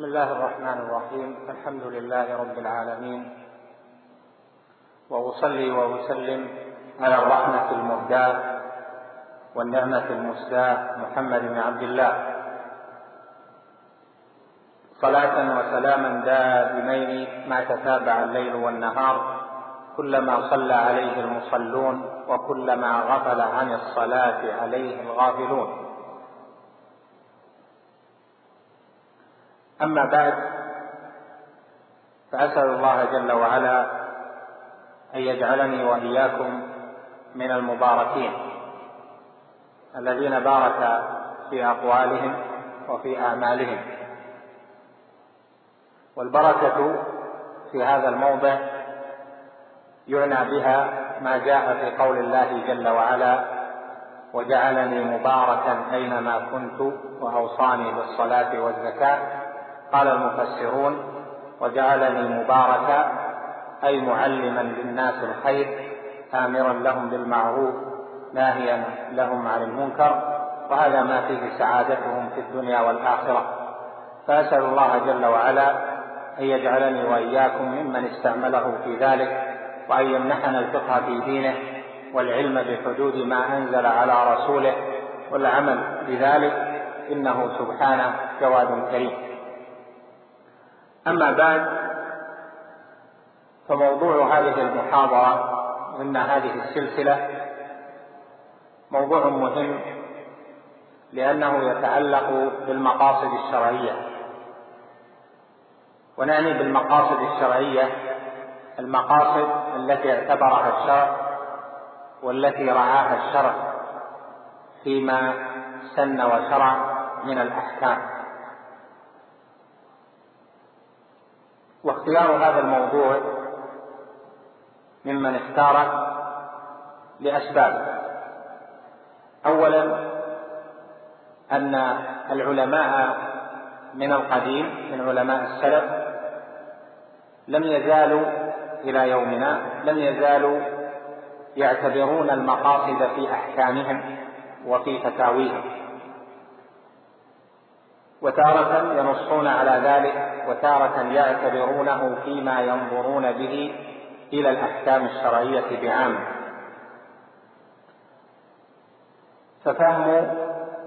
بسم الله الرحمن الرحيم الحمد لله رب العالمين وأصلي وأسلم على الرحمة المهداة والنعمة المسداة محمد بن عبد الله. صلاة وسلاما دائمين ما تتابع الليل والنهار كلما صلى عليه المصلون وكلما غفل عن الصلاة عليه الغافلون. أما بعد فأسأل الله جل وعلا أن يجعلني وإياكم من المباركين الذين بارك في أقوالهم وفي أعمالهم. والبركة في هذا الموضع يعنى بها ما جاء في قول الله جل وعلا وجعلني مباركا أينما كنت وأوصاني بالصلاة والزكاة قال المفسرون وجعلني مباركا أي معلما للناس الخير آمرا لهم بالمعروف ناهيا لهم عن المنكر وهذا ما فيه سعادتهم في الدنيا والآخرة. فأسأل الله جل وعلا أن يجعلني وإياكم ممن استعمله في ذلك وأن يمنحنا الفقه في دينه والعلم بحدود ما أنزل على رسوله والعمل بذلك إنه سبحانه جواد كريم. أما بعد فموضوع هذه المحاضرة ضمن هذه السلسلة موضوع مهم لأنه يتعلق بالمقاصد الشرعية. ونعني بالمقاصد الشرعية المقاصد التي اعتبرها الشرع والتي رعاها الشرع فيما سن وشرع من الأحكام. واختيار هذا الموضوع ممن اختاره لأسباب. أولا أن العلماء من القديم من علماء السلف لم يزالوا إلى يومنا لم يزالوا يعتبرون المقاصد في أحكامهم وفي فتاويهم وتارة ينصون على ذلك وتارة يعتبرونه فيما ينظرون به إلى الأحكام الشرعية بعام. ففهم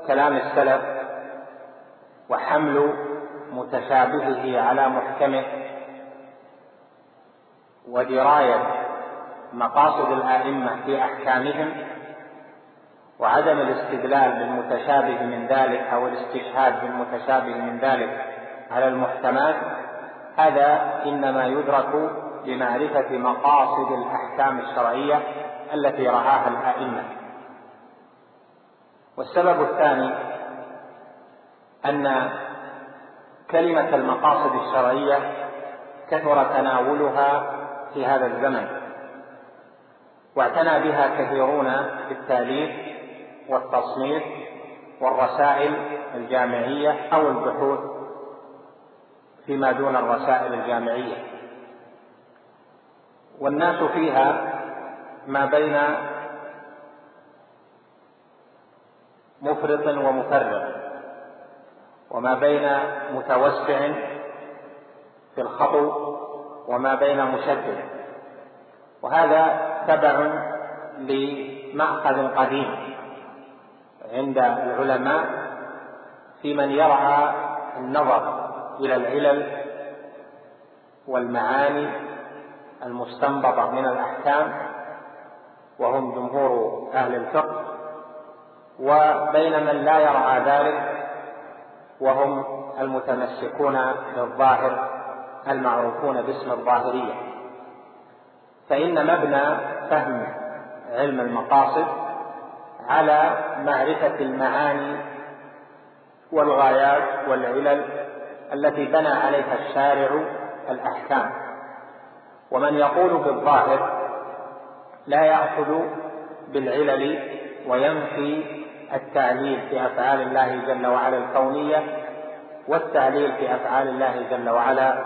كلام السلف وحمل متشابهه على محكمه ودراية مقاصد الآئمة في أحكامهم وعدم الاستدلال بالمتشابه من ذلك أو الاستشهاد بالمتشابه من ذلك على المحكمات هذا إنما يدرك بمعرفه مقاصد الأحكام الشرعية التي رعاها الأئمة. والسبب الثاني أن كلمة المقاصد الشرعية كثر تناولها في هذا الزمن واعتنى بها كثيرون في التاليف والتصنيف والرسائل الجامعية أو البحوث فيما دون الرسائل الجامعية. والناس فيها ما بين مفرط ومفرط وما بين متوسع في الخطو وما بين مشدد. وهذا تبع لمأخذ قديم. عند العلماء في من يرعى النظر إلى العلل والمعاني المستنبطة من الأحكام وهم جمهور أهل الفقه وبين من لا يرعى ذلك وهم المتمسكون بالظاهر المعروفون باسم الظاهرية. فإن مبنى فهم علم المقاصد على معرفة المعاني والغايات والعلل التي بنى عليها الشارع الأحكام. ومن يقول بالظاهر لا يأخذ بالعلل وينفي التعليل في أفعال الله جل وعلا الكونية والتعليل في أفعال الله جل وعلا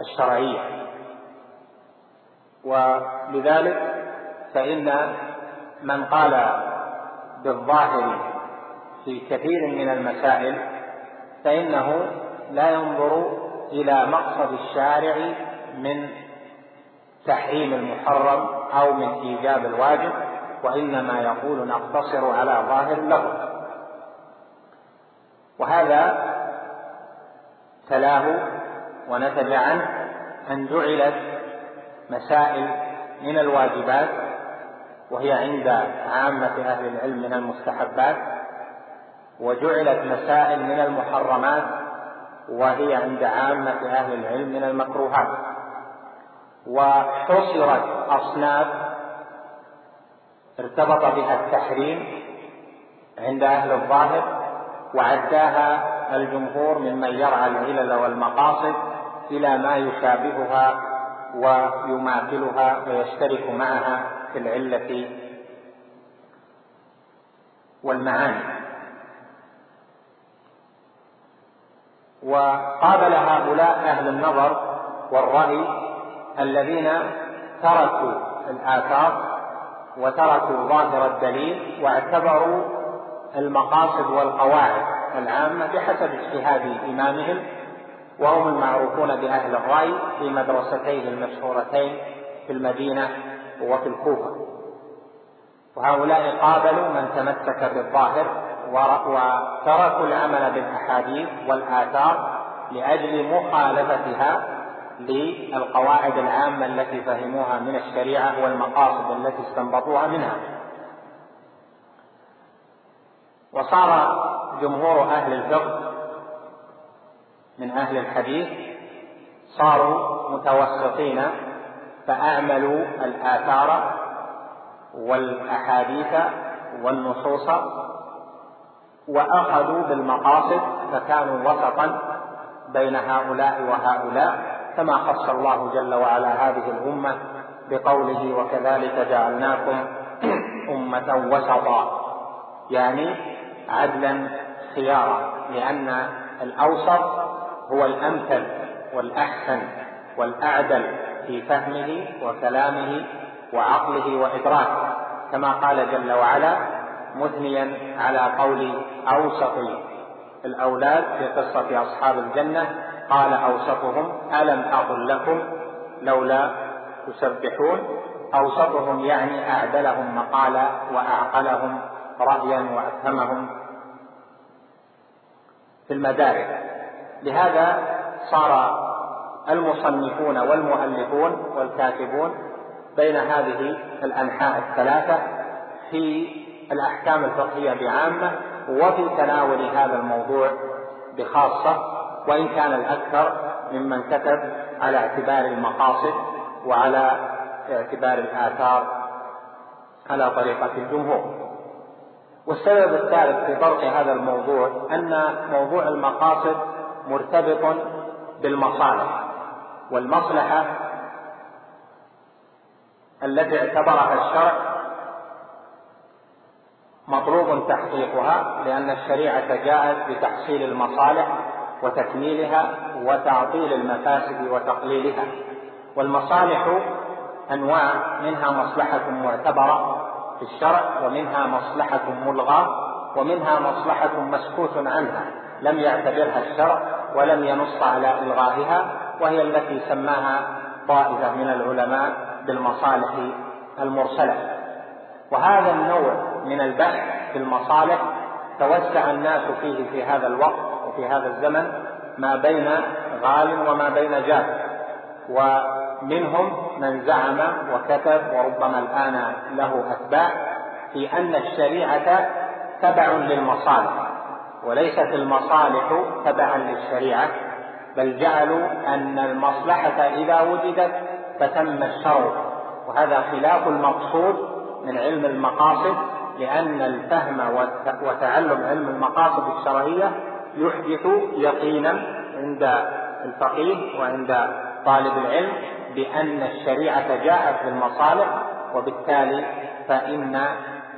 الشرعية. ولذلك فإن من قال بالظاهر في كثير من المسائل فإنه لا ينظر إلى مقصد الشارع من تحريم المحرم أو من إيجاب الواجب وإنما يقول نقتصر على ظاهر اللفظ وهذا تلاه ونتج عنه أن جعلت مسائل من الواجبات وهي عند عامة أهل العلم من المستحبات وجعلت مسائل من المحرمات وهي عند عامة أهل العلم من المكروهات. وحصرت أصناف ارتبط بها التحريم عند أهل الظاهر وعداها الجمهور ممن يرعى العلل والمقاصد إلى ما يشابهها ويماثلها ويشترك معها في العلة والمعاني. وقابل هؤلاء أهل النظر والرأي الذين تركوا الآثار وتركوا ظاهر الدليل واعتبروا المقاصد والقواعد العامة بحسب اجتهاد إمامهم وهم المعروفون بأهل الرأي في مدرستيه المشهورتين في المدينة وفي الكوفة وهؤلاء قابلوا من تمسك بالظاهر وتركوا العمل بالأحاديث والآثار لأجل مخالفتها للقواعد العامة التي فهموها من الشريعة والمقاصد التي استنبطوها منها. وصار جمهور أهل الفقه من أهل الحديث صاروا متوسطين فأعملوا الآثار والأحاديث والنصوص وأخذوا بالمقاصد فكانوا وسطا بين هؤلاء وهؤلاء كما خص الله جل وعلا هذه الأمة بقوله وكذلك جعلناكم أمة وسطا يعني عدلا خيارا لأن الأوسط هو الأمثل والأحسن والأعدل. في فهمه وكلامه وعقله وإدراكه كما قال جل وعلا مثنيا على قول أوسط الأولاد في قصة أصحاب الجنة قال أوسطهم ألم أقل لكم لولا تسبحون؟ أوسطهم يعني أعدلهم مقالا وأعقلهم رأيا وأفهمهم في المدارك. لهذا صار المصنفون والمؤلفون والكاتبون بين هذه الأنحاء الثلاثة في الأحكام الفقهية بعامة وفي تناول هذا الموضوع بخاصة وإن كان الأكثر ممن كتب على اعتبار المقاصد وعلى اعتبار الآثار على طريقة الجمهور. والسبب الثالث في طرح هذا الموضوع أن موضوع المقاصد مرتبط بالمصالح. والمصلحة التي اعتبرها الشرع مطلوب تحقيقها لأن الشريعة جاءت بتحصيل المصالح وتكميلها وتعطيل المفاسد وتقليلها. والمصالح أنواع منها مصلحة معتبرة في الشرع ومنها مصلحة ملغاة ومنها مصلحة مسكوت عنها. لم يعتبرها الشرع ولم ينص على إلغائها وهي التي سماها طائفة من العلماء بالمصالح المرسلة. وهذا النوع من البحث في المصالح توسع الناس فيه في هذا الوقت في هذا الزمن ما بين غال وما بين جاد. ومنهم من زعم وكتب وربما الآن له أتباع في أن الشريعة تبع للمصالح وليست المصالح تبعا للشريعة. بل جعلوا أن المصلحة إذا وجدت فتم الشر وهذا خلاف المقصود من علم المقاصد لأن الفهم وتعلم علم المقاصد الشرعية يحدث يقينا عند الفقيه وعند طالب العلم بأن الشريعة جاءت بالمصالح وبالتالي فإن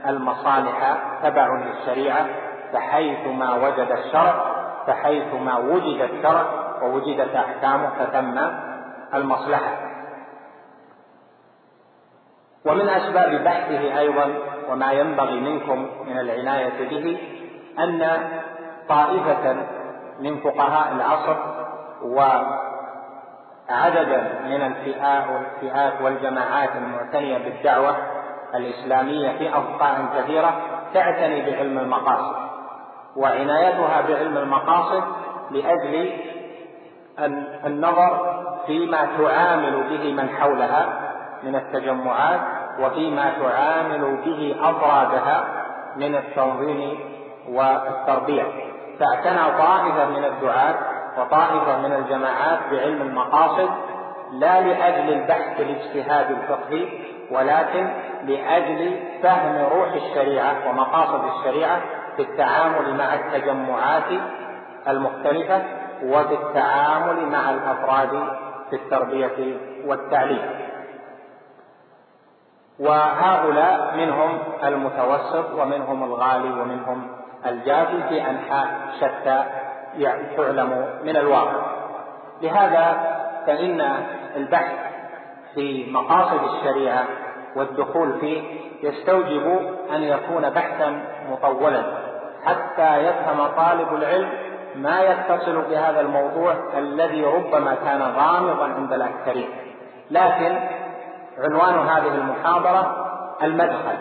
المصالح تبع للشريعة فحيثما وجد الشرع فحيثما وجد الشرع ووجدت أحكامه فتم المصلحة. ومن أسباب بحثه أيضا وما ينبغي منكم من العناية به أن طائفة من فقهاء العصر وعددا من الفئات والجماعات المعتنية بالدعوة الإسلامية في أوقاع كثيرة تعتني بعلم المقاصد وعنايتها بعلم المقاصد لأجل النظر فيما تعامل به من حولها من التجمعات وفيما تعامل به أفرادها من التنظيم والتربية فاعتنى طائفة من الدعاة وطائفة من الجماعات بعلم المقاصد لا لأجل البحث الاجتهاد الفقهي ولكن لأجل فهم روح الشريعة ومقاصد الشريعة في التعامل مع التجمعات المختلفة وفي التعامل مع الأفراد في التربية والتعليم. وهؤلاء منهم المتوسط ومنهم الغالي ومنهم الجافي في أنحاء شتى تعلم من الواقع. لهذا فإن البحث في مقاصد الشريعة والدخول فيه يستوجب أن يكون بحثا مطولا حتى يفهم طالب العلم ما يتصل بهذا الموضوع الذي ربما كان غامضا عند الأكثرين. لكن عنوان هذه المحاضرة المدخل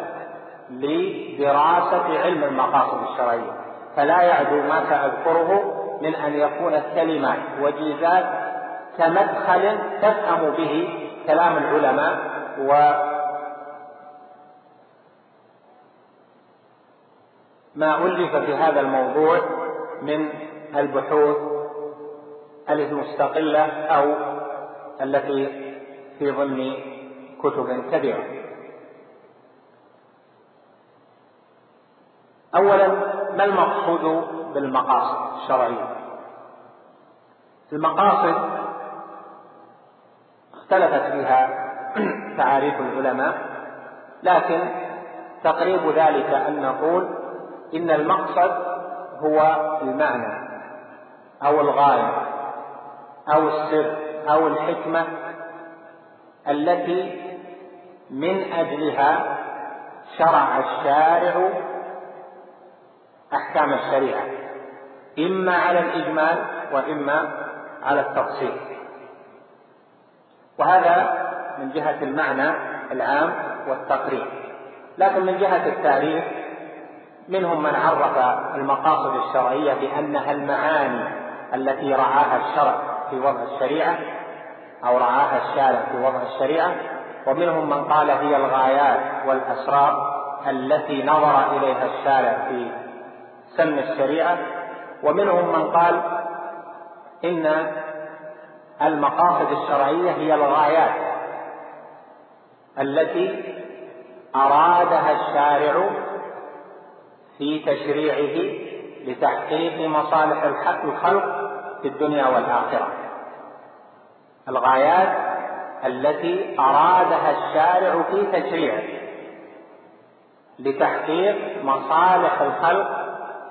لدراسة علم المقاصد الشرعية. فلا يعدو ما سأذكره من أن يكون الكلمات وجيزات كمدخل تفهم به كلام العلماء و ما ألف في هذا الموضوع من البحوث المستقلة أو التي في ضمن كتب كبيرة. أولا ما المقصود بالمقاصد الشرعية؟ المقاصد اختلفت فيها تعاريف العلماء لكن تقريب ذلك أن نقول إن المقصد هو المعنى. أو الغاية أو السر أو الحكمة التي من أجلها شرع الشارع أحكام الشريعة إما على الإجمال وإما على التفصيل. وهذا من جهة المعنى العام والتقرير لكن من جهة التعريف منهم من عرف المقاصد الشرعية بأنها المعاني التي رعاها الشرع في وضع الشريعة أو رعاها الشارع في وضع الشريعة. ومنهم من قال هي الغايات والأسرار التي نظر إليها الشارع في سن الشريعة. ومنهم من قال إن المقاصد الشرعية هي الغايات التي أرادها الشارع في تشريعه لتحقيق مصالح الخلق في الدنيا والآخرة. الغايات التي أرادها الشارع في تشريعه لتحقيق مصالح الخلق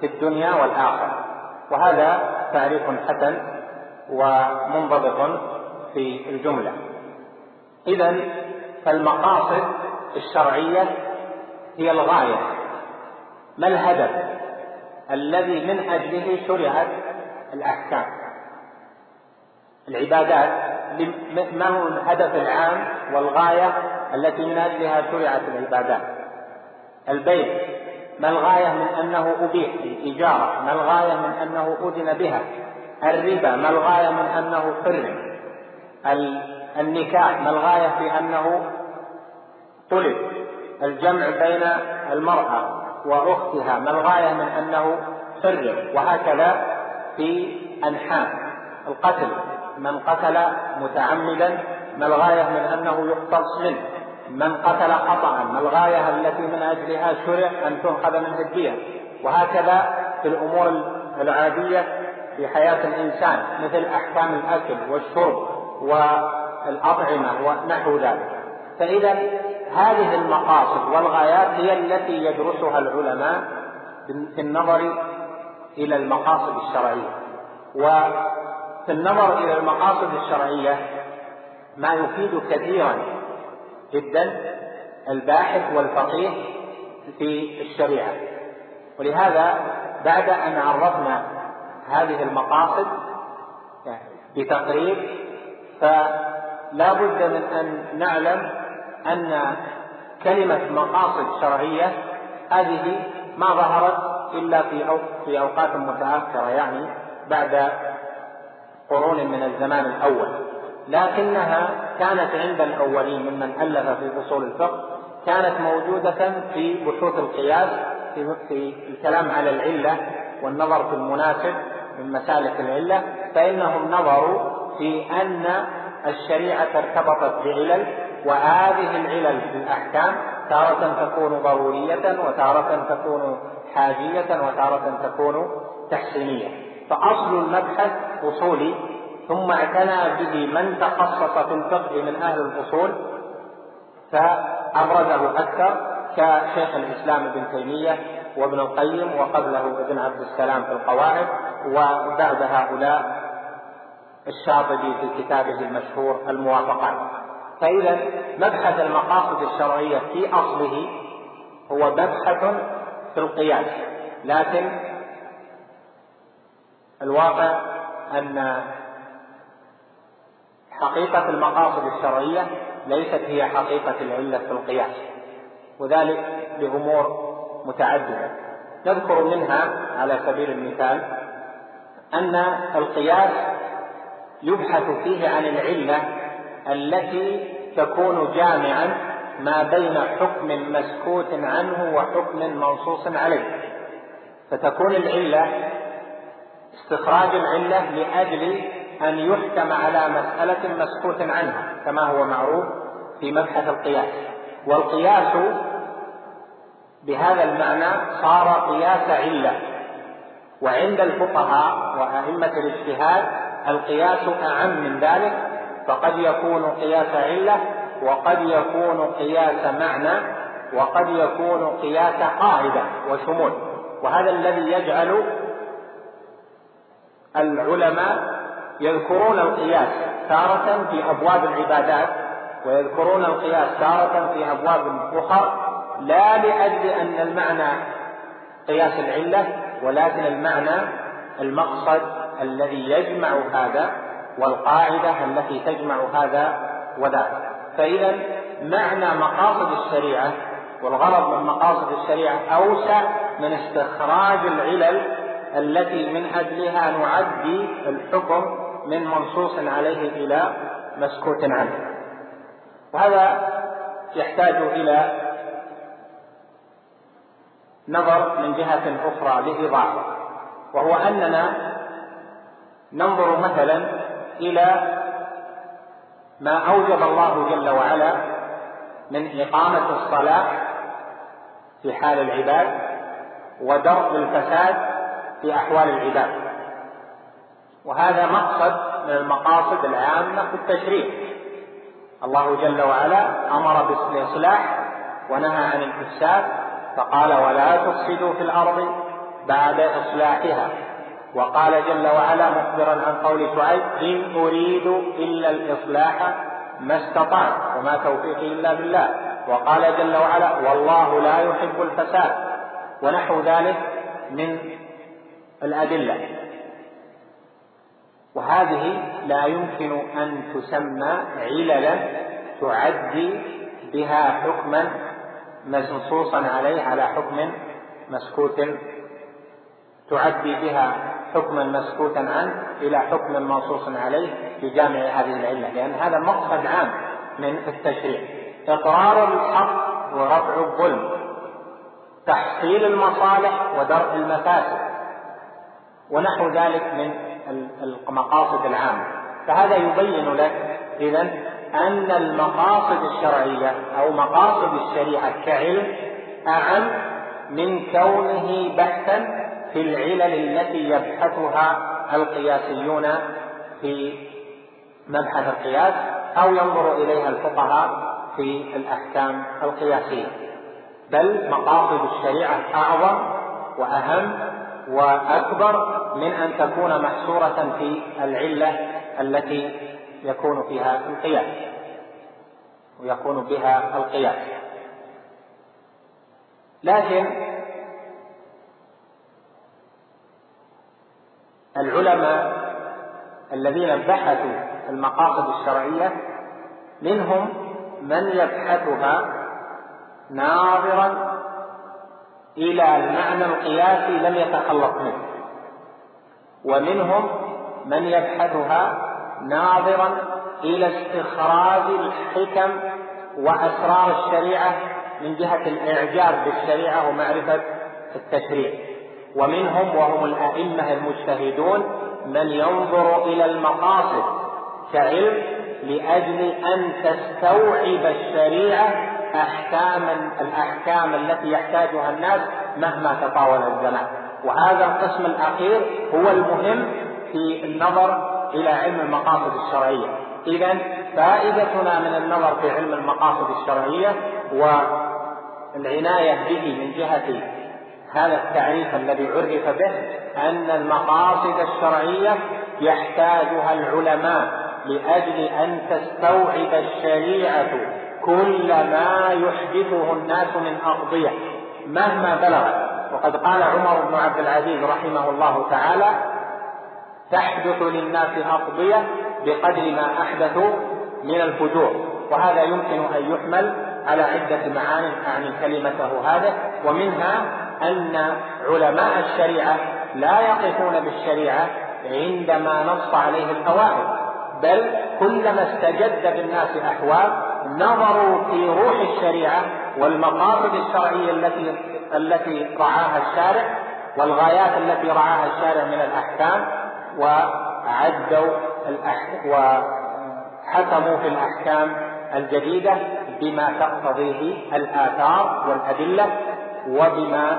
في الدنيا والآخرة. وهذا تعريف حسن ومنضبط في الجملة. إذا فالمقاصد الشرعية هي الغاية. ما الهدف الذي من أجله شرعت الأحكام؟ العبادات ما هو الهدف العام والغاية التي من أجلها شرعت العبادات. البيت ما الغاية من أنه أبيح؟ الإجارة ما الغاية من أنه أذن بها؟ الربا. ما الغاية من أنه حرم؟ النكاح. ما الغاية في أنه طلب؟ الجمع بين المرأة وأختها. ما الغاية من أنه حرم؟ وهكذا في أنحاء القتل. من قتل متعمدا ما الغاية من أنه يقتص منه من قتل خطأ ما الغاية التي من أجلها شرع أن تؤخذ منه الدية وهكذا في الأمور العادية في حياة الإنسان مثل أحكام الأكل والشرب والأطعمة ونحو ذلك. فإذا هذه المقاصد والغايات هي التي يدرسها العلماء في النظر إلى المقاصد الشرعية. وفي النظر إلى المقاصد الشرعية ما يفيد كثيرا جدا الباحث والفقيه في الشريعة. ولهذا بعد أن عرفنا هذه المقاصد بتقريب فلا بد من أن نعلم أن كلمة مقاصد شرعية هذه ما ظهرت إلا في في أوقات متأخرة يعني بعد قرون من الزمان الأول. لكنها كانت عند الأولين ممن ألف في أصول الفقه كانت موجودة في بحوث القياس في الكلام على العلة والنظر في المناسب من مسالك العلة فإنهم نظروا في أن الشريعة ارتبطت بعلل وهذه العلل في الأحكام تارة تكون ضرورية وتارة تكون حاجية وتارة تكون تحسينية. فأصل المبحث أصولي ثم اعتنى به من تخصص في الفقه من أهل الأصول فأبرزه أكثر كشيخ الإسلام ابن تيمية وابن القيم وقبله ابن عبد السلام في القواعد وبعد هؤلاء الشاطبي في كتابه المشهور الموافقات. فإذا مبحث المقاصد الشرعية في أصله هو مبحث في القياس لكن الواقع أن حقيقة المقاصد الشرعية ليست هي حقيقة العلة في القياس وذلك بأمور متعددة. نذكر منها على سبيل المثال أن القياس يبحث فيه عن العلة التي تكون جامعا ما بين حكم مسكوت عنه وحكم منصوص عليه. فتكون العلة استخراج العلة لأجل أن يحكم على مسألة مسكوت عنها كما هو معروف في مبحث القياس. والقياس بهذا المعنى صار قياس علة. وعند الفقهاء وأئمة الاجتهاد القياس أعم من ذلك فقد يكون قياس علة وقد يكون قياس معنى وقد يكون قياس قاعدة وشمول. وهذا الذي يجعل العلماء يذكرون القياس تارة في أبواب العبادات ويذكرون القياس تارة في أبواب أخرى لا لأجل أن المعنى قياس العلة ولكن المعنى المقصد الذي يجمع هذا والقاعدة التي تجمع هذا وذاك. فإذا معنى مقاصد الشريعة والغرض من مقاصد الشريعة أوسع من استخراج العلل التي من أجلها نعدي الحكم من منصوص عليه إلى مسكوت عنه. وهذا يحتاج إلى نظر من جهة أخرى لإيضاح وهو أننا ننظر مثلا إلى ما أوجب الله جل وعلا من إقامة الصلاة في حال العباد ودرء الفساد في أحوال العباد. وهذا مقصد من المقاصد العامة في التشريع. الله جل وعلا أمر بالإصلاح ونهى عن الإفساد فقال ولا تفسدوا في الأرض بعد إصلاحها وقال جل وعلا مخبرا عن قول شعيب إن أريد إلا الإصلاح ما استطعت وما توفيقي إلا بالله وقال جل وعلا والله لا يحب الفساد ونحو ذلك من الأدلة. وهذه لا يمكن أن تسمى عللا تعدي بها حكما منصوصا عليه على حكم مسكوت. تعدي بها حكما مسكوتا عنه إلى حكم منصوص عليه في جامع هذه العلة لأن هذا مقصد عام من التشريع. إقرار الحق ورفع الظلم تحصيل المصالح ودرء المفاسد. ونحو ذلك من المقاصد العامة. فهذا يبين لك إذا أن المقاصد الشرعية أو مقاصد الشريعة كعلم أعم من كونه بحثا في العلل التي يبحثها القياسيون في مبحث القياس أو ينظر إليها الفقهاء في الأحكام القياسية. بل مقاصد الشريعة أعظم وأهم وأكبر من أن تكون محصورة في العلة التي يكون فيها القياس ويكون بها القياس لكن العلماء الذين بحثوا المقاصد الشرعية منهم من يبحثها ناظرا إلى المعنى القياسي لم يتخلص منه. ومنهم من يبحثها ناظرا إلى استخراج الحكم وأسرار الشريعة من جهة الإعجاب بالشريعة ومعرفة التشريع. ومنهم وهم الأئمة المجتهدون من ينظر إلى المقاصد كعلم لأجل أن تستوعب الشريعة أحكاما الأحكام التي يحتاجها الناس مهما تطاول الزمان. وهذا القسم الأخير هو المهم في النظر إلى علم المقاصد الشرعية. إذا فائدتنا من النظر في علم المقاصد الشرعية والعناية به من جهة هذا التعريف الذي عرف به أن المقاصد الشرعية يحتاجها العلماء لأجل أن تستوعب الشريعة كل ما يحدثه الناس من أقضية مهما بلغت. وقد قال عمر بن عبد العزيز رحمه الله تعالى تحدث للناس أقضية بقدر ما أحدثوا من الفجور وهذا يمكن أن يحمل على عدة معان أعني كلمته هذه ومنها أن علماء الشريعة لا يقفون بالشريعة عندما نص عليه الأوائل بل كلما استجد بالناس أحوال نظروا في روح الشريعة والمقاصد الشرعية التي التي رعاها الشارع والغايات التي رعاها الشارع من الأحكام وعدوا وحكموا في الأحكام الجديدة بما تقتضيه الآثار والأدلة وبما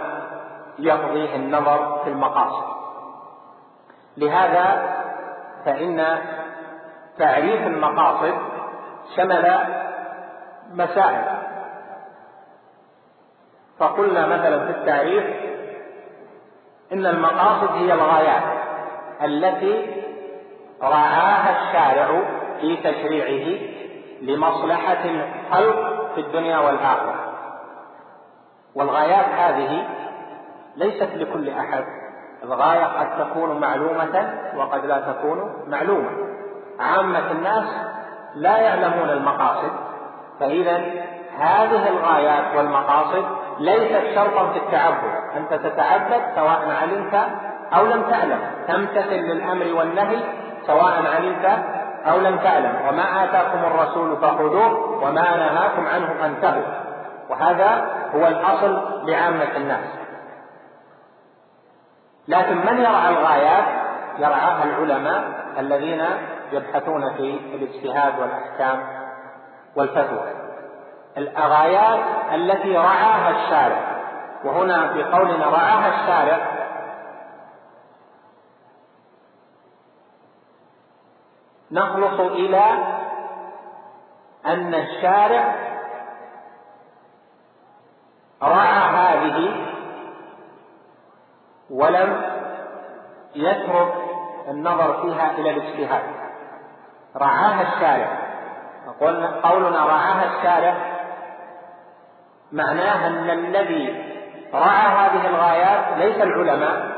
يقضيه النظر في المقاصد. لهذا فإن تعريف المقاصد شمل مسائل فقلنا مثلا في التعريف إن المقاصد هي الغايات التي رعاها الشارع في تشريعه لمصلحة الخلق في الدنيا والآخرة. والغايات هذه ليست لكل أحد. الغاية قد تكون معلومة وقد لا تكون معلومة. عامة الناس لا يعلمون المقاصد فإذا هذه الغايات والمقاصد ليست شرطا في التعبد. أنت تتعبد سواء علمت أو لم تعلم. تمتثل للأمر والنهي سواء علمت أو لم تعلم. وما آتاكم الرسول فخذوه وما نهاكم عنه فانتهوا. وهذا هو الأصل لعامة الناس. لكن من يرعى الغايات؟ يرعاها العلماء الذين يبحثون في الاجتهاد والأحكام والفتوى. الغايات التي رعاها الشارع. وهنا في قولنا رعاها الشارع نخلص إلى أن الشارع رعى هذه ولم يترك النظر فيها إلى الاجتهاد. رعاها الشارع. قولنا رعاها الشارع معناه أن الذي رعى هذه الغايات ليس العلماء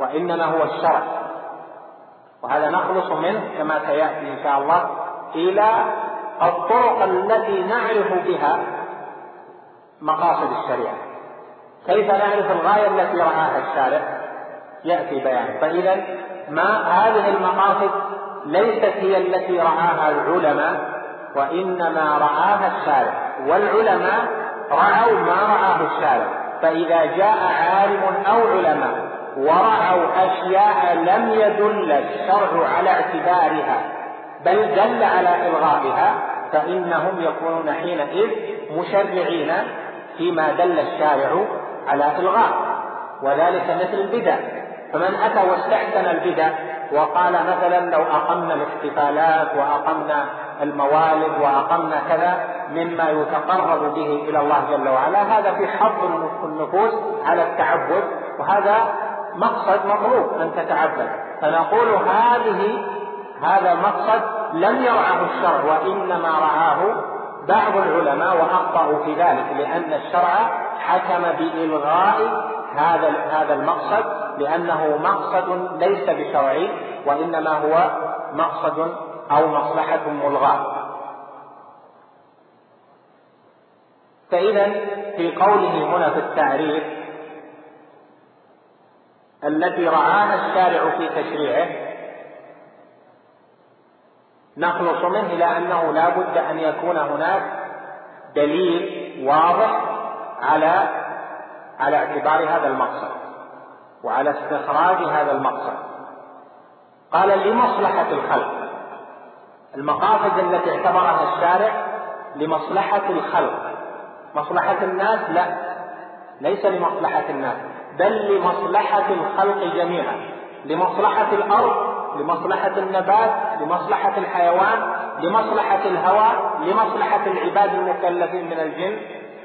وإنما هو الشرع. وهذا نخلص منه كما سيأتي إن شاء الله إلى الطرق التي نعرف بها مقاصد الشريعة. كيف نعرف الغاية التي رعاها الشارع؟ يأتي بيان. فإذا ما هذه المقاصد ليست هي التي رعاها العلماء وإنما رعاها الشارع. والعلماء رعوا ما رعاه الشارع فإذا جاء عالم أو علماء ورعوا أشياء لم يدل الشرع على اعتبارها بل دل على إلغائها فإنهم يكونون حينئذ مشرعين فيما دل الشارع على إلغاء. وذلك مثل البدع. فمن أتى واستحسن البدع وقال مثلا لو أقمنا الاحتفالات وأقمنا الموالد وأقمنا كذا مما يتقرب به إلى الله جل وعلا. هذا في حظ النفوس على التعبد وهذا مقصد مطلوب أن تتعبد. فنقول هذه هذا مقصد لم يرعه الشرع وإنما رعاه بعض العلماء وأخطأوا في ذلك لأن الشرع حكم بإلغاء هذا هذا المقصد لأنه مقصد ليس بشرعي وإنما هو مقصد أو مصلحة ملغاة. فإذا في قوله هنا في التعريف التي رعاها الشارع في تشريعه نخلص منه إلى أنه لا بد أن يكون هناك دليل واضح على على اعتبار هذا المقصد وعلى استخراج هذا المقصد. قال لمصلحة الخلق. المقاصد التي اعتبرها الشارع لمصلحة الخلق. مصلحة الناس لا ليس لمصلحة الناس بل لمصلحة الخلق جميعا لمصلحة الأرض لمصلحة النبات لمصلحة الحيوان لمصلحة الهواء لمصلحة العباد المكلفين من الجن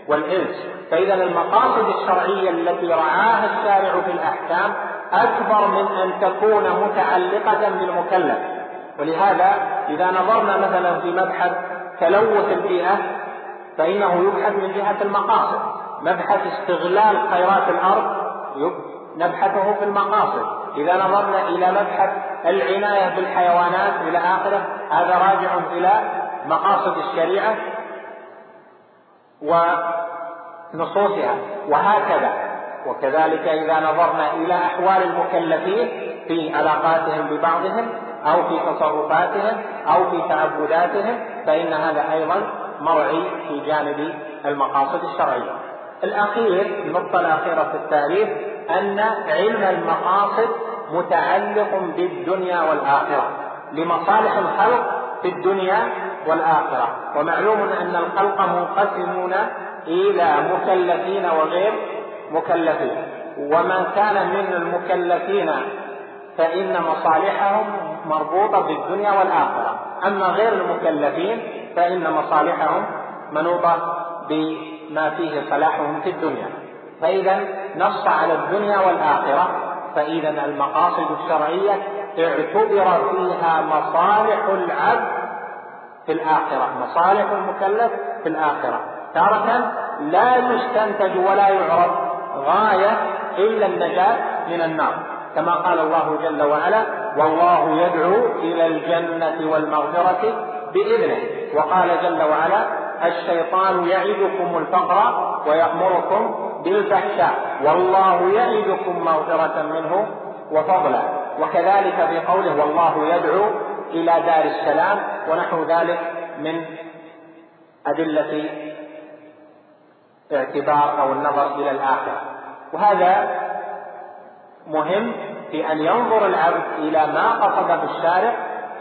والإنس. فإذا المقاصد الشرعية التي رعاها الشارع في الأحكام أكبر من أن تكون متعلقة بالمكلف. ولهذا إذا نظرنا مثلا في مبحث تلوث البيئة فإنه يبحث من جهة المقاصد. مبحث استغلال خيرات الأرض نبحثه في المقاصد. إذا نظرنا إلى مبحث العناية بالحيوانات إلى آخره هذا راجع إلى مقاصد الشريعة ونصوصها. وهكذا. وكذلك إذا نظرنا إلى أحوال المكلفين في علاقاتهم ببعضهم أو في تصرفاتهم أو في تعبداتهم فإن هذا أيضا مرعي في جانب المقاصد الشرعية. الأخير النقطة الأخيرة في التاريخ أن علم المقاصد متعلق بالدنيا والآخرة. لمصالح الخلق في الدنيا والآخرة. ومعلوم أن الخلق منقسمون إلى مكلفين وغير مكلفين. ومن كان من المكلفين فإن مصالحهم مربوطة بالدنيا والآخرة. أما غير المكلفين فإن مصالحهم منوطة بما فيه صلاحهم في الدنيا. فإذا نص على الدنيا والآخرة فإذا المقاصد الشرعية اعتبر فيها مصالح العبد في الآخرة. مصالح المكلف في الآخرة. تارة لا يستنتج ولا يعرف غاية إلا النجاة من النار. كما قال الله جل وعلا والله يدعو إلى الجنة والمغفرة بإذنه. وقال جل وعلا الشيطان يعدكم الفقر ويأمركم بالفحشاء والله يعدكم مغفرة منه وفضلا وكذلك في قوله والله يدعو إلى دار السلام ونحو ذلك من أدلة اعتبار أو النظر إلى الآخرة. وهذا مهم في أن ينظر العبد إلى ما قصد الشارع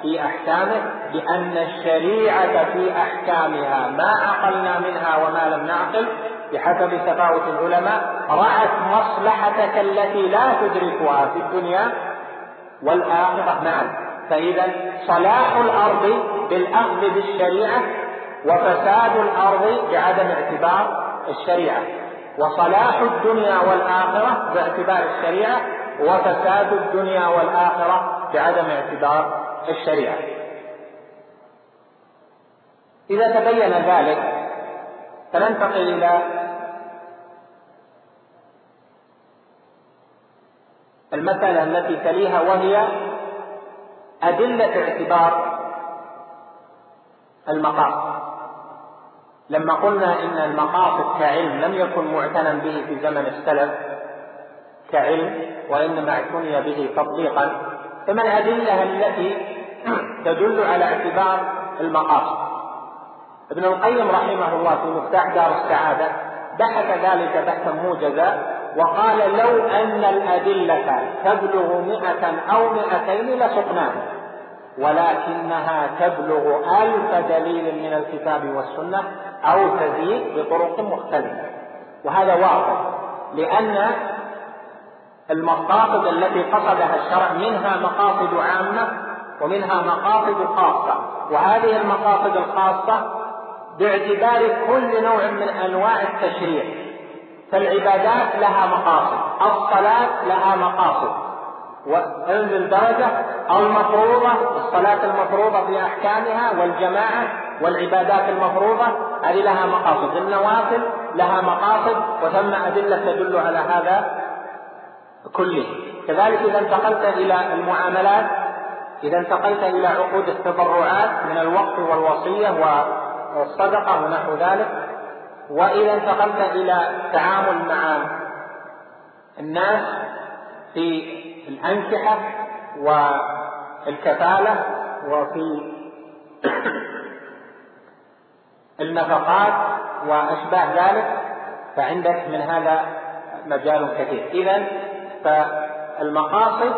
في أحكامه بأن الشريعة في أحكامها ما عقلنا منها وما لم نعقل. بحسب تفاوت العلماء رعت مصلحتك التي لا تدركها في الدنيا والآخرة معا. فإذا صلاح الأرض بالأخذ بالشريعة وفساد الأرض بعدم اعتبار الشريعة. وصلاح الدنيا والآخرة باعتبار الشريعة وفساد الدنيا والآخرة بعدم اعتبار الشريعة. إذا تبين ذلك فننتقل إلى المسألة التي تليها وهي أدلة اعتبار المقاصد لما قلنا إن المقاصد كعلم لم يكن معتنا به في زمن السلف كعلم وإنما اعتني به تطبيقا فما الأدلة التي تدل على اعتبار المقاصد. ابن القيم رحمه الله في مفتاح دار السعادة بحث ذلك بحثا موجزا وقال لو أن الأدلة تبلغ مئة أو مئتين لسقناها ولكنها تبلغ ألف دليل من الكتاب والسنة أو تزيد بطرق مختلفة. وهذا واضح لأن المقاصد التي قصدها الشرع منها مقاصد عامة ومنها مقاصد خاصة. وهذه المقاصد الخاصة باعتبار كل نوع من أنواع التشريع. فالعبادات لها مقاصد الصلاة لها مقاصد. وعلم الدرجة المفروضة الصلاة المفروضة في أحكامها والجماعة والعبادات المفروضة هذه لها مقاصد. النوافل لها مقاصد وثم أدلة تدل على هذا كله. كذلك إذا انتقلت إلى المعاملات إذا انتقلت إلى عقود التبرعات من الوقف والوصية والصدقة ونحو ذلك. وإذا انتقلت إلى التعامل مع الناس في الأنكحة والكفالة وفي النفقات وأشباه ذلك فعندك من هذا مجال كثير. إذا فالمقاصد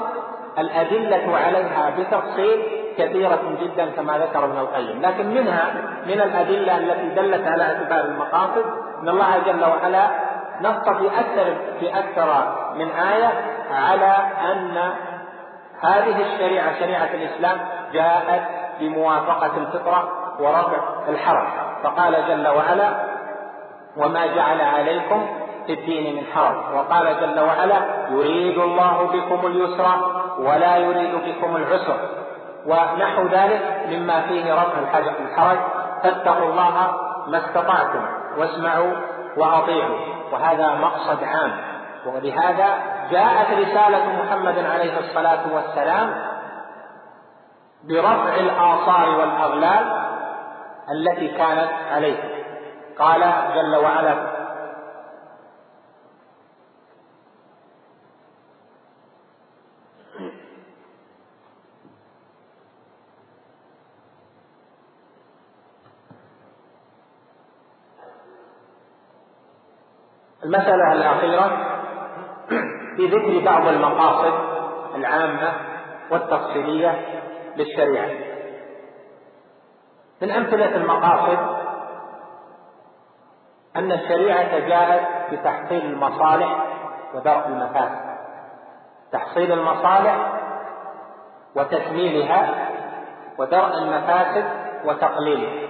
الأدلة عليها بتفصيل كثيرة جدا كما ذكر ابن القيم، لكن منها من الأدلة التي دلت على اعتبار المقاصد أن الله جل وعلا نص في أكثر في أكثر من آية على أن هذه الشريعة شريعة الإسلام جاءت بموافقة الفطرة ورفع الحرج، فقال جل وعلا: وما جعل عليكم في الدين من حرج. وقال جل وعلا يريد الله بكم اليسر ولا يريد بكم العسر. ونحو ذلك مما فيه رفع الحرج فاتقوا الله ما استطعتم واسمعوا وأطيعوا. وهذا مقصد عام. ولهذا جاءت رسالة محمد عليه الصلاة والسلام برفع الآثار والأغلال التي كانت عليه. قال جل وعلا المسألة الأخيرة في ذكر بعض المقاصد العامة والتفصيلية للشريعة. من أمثلة المقاصد أن الشريعة جاءت بتحصيل المصالح ودرء المفاسد. تحصيل المصالح وتكميلها ودرء المفاسد وتقليلها.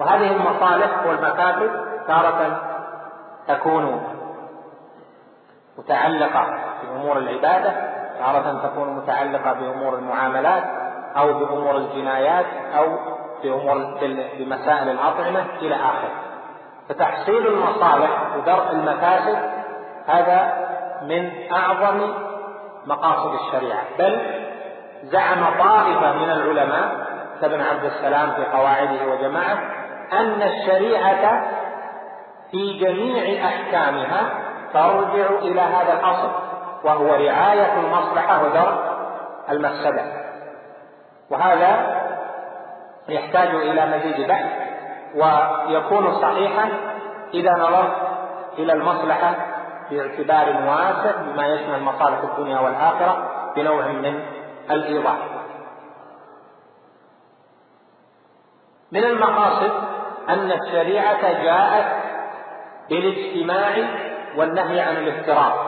وهذه المصالح والمفاسد تارة تكون متعلقة بأمور العبادة تارة تكون متعلقة بأمور المعاملات أو بأمور الجنايات أو بأمور بمسائل الأطعمة إلى آخره. فتحصيل المصالح ودرء المفاسد هذا من أعظم مقاصد الشريعة. بل زعم طائفة من العلماء كابن عبد السلام في قواعده وجماعة أن الشريعة في جميع أحكامها ترجع إلى هذا الأصل وهو رعاية المصلحة ودرء المفسدة. وهذا يحتاج إلى مزيد بحث ويكون صحيحا إذا نظرت إلى المصلحة باعتبار واسع بما يشمل مصالح الدنيا والآخرة بنوع من الإيضاح. من المقاصد أن الشريعة جاءت بالاجتماع والنهي عن الافتراق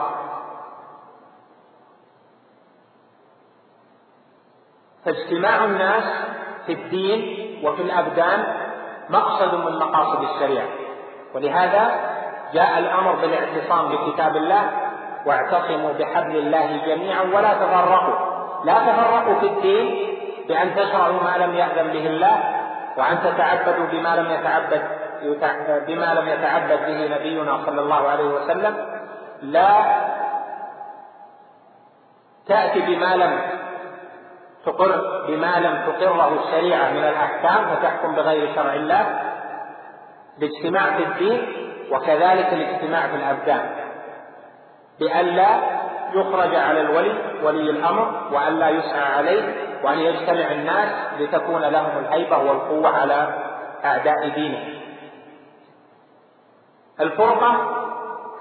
فاجتماع الناس في الدين وفي الأبدان مقصد من مقاصد الشريعة. ولهذا جاء الأمر بالاعتصام بكتاب الله واعتصموا بحبل الله جميعا ولا تفرقوا. لا تفرقوا في الدين بأن تشرعوا ما لم يأذن به الله وأن تتعبدوا بما لم يتعبد بما لم يتعبد به نبينا صلى الله عليه وسلم. لا تأتي بما لم تقر بما لم تقره الشريعة من الأحكام فتحكم بغير شرع الله الاجتماع في الدين وكذلك الاجتماع في الأبدان بألا يخرج على الولي ولي الأمر وألا يسعى عليه وأن يجتمع الناس لتكون لهم الهيبة والقوة على أعداء دينه. الفرقة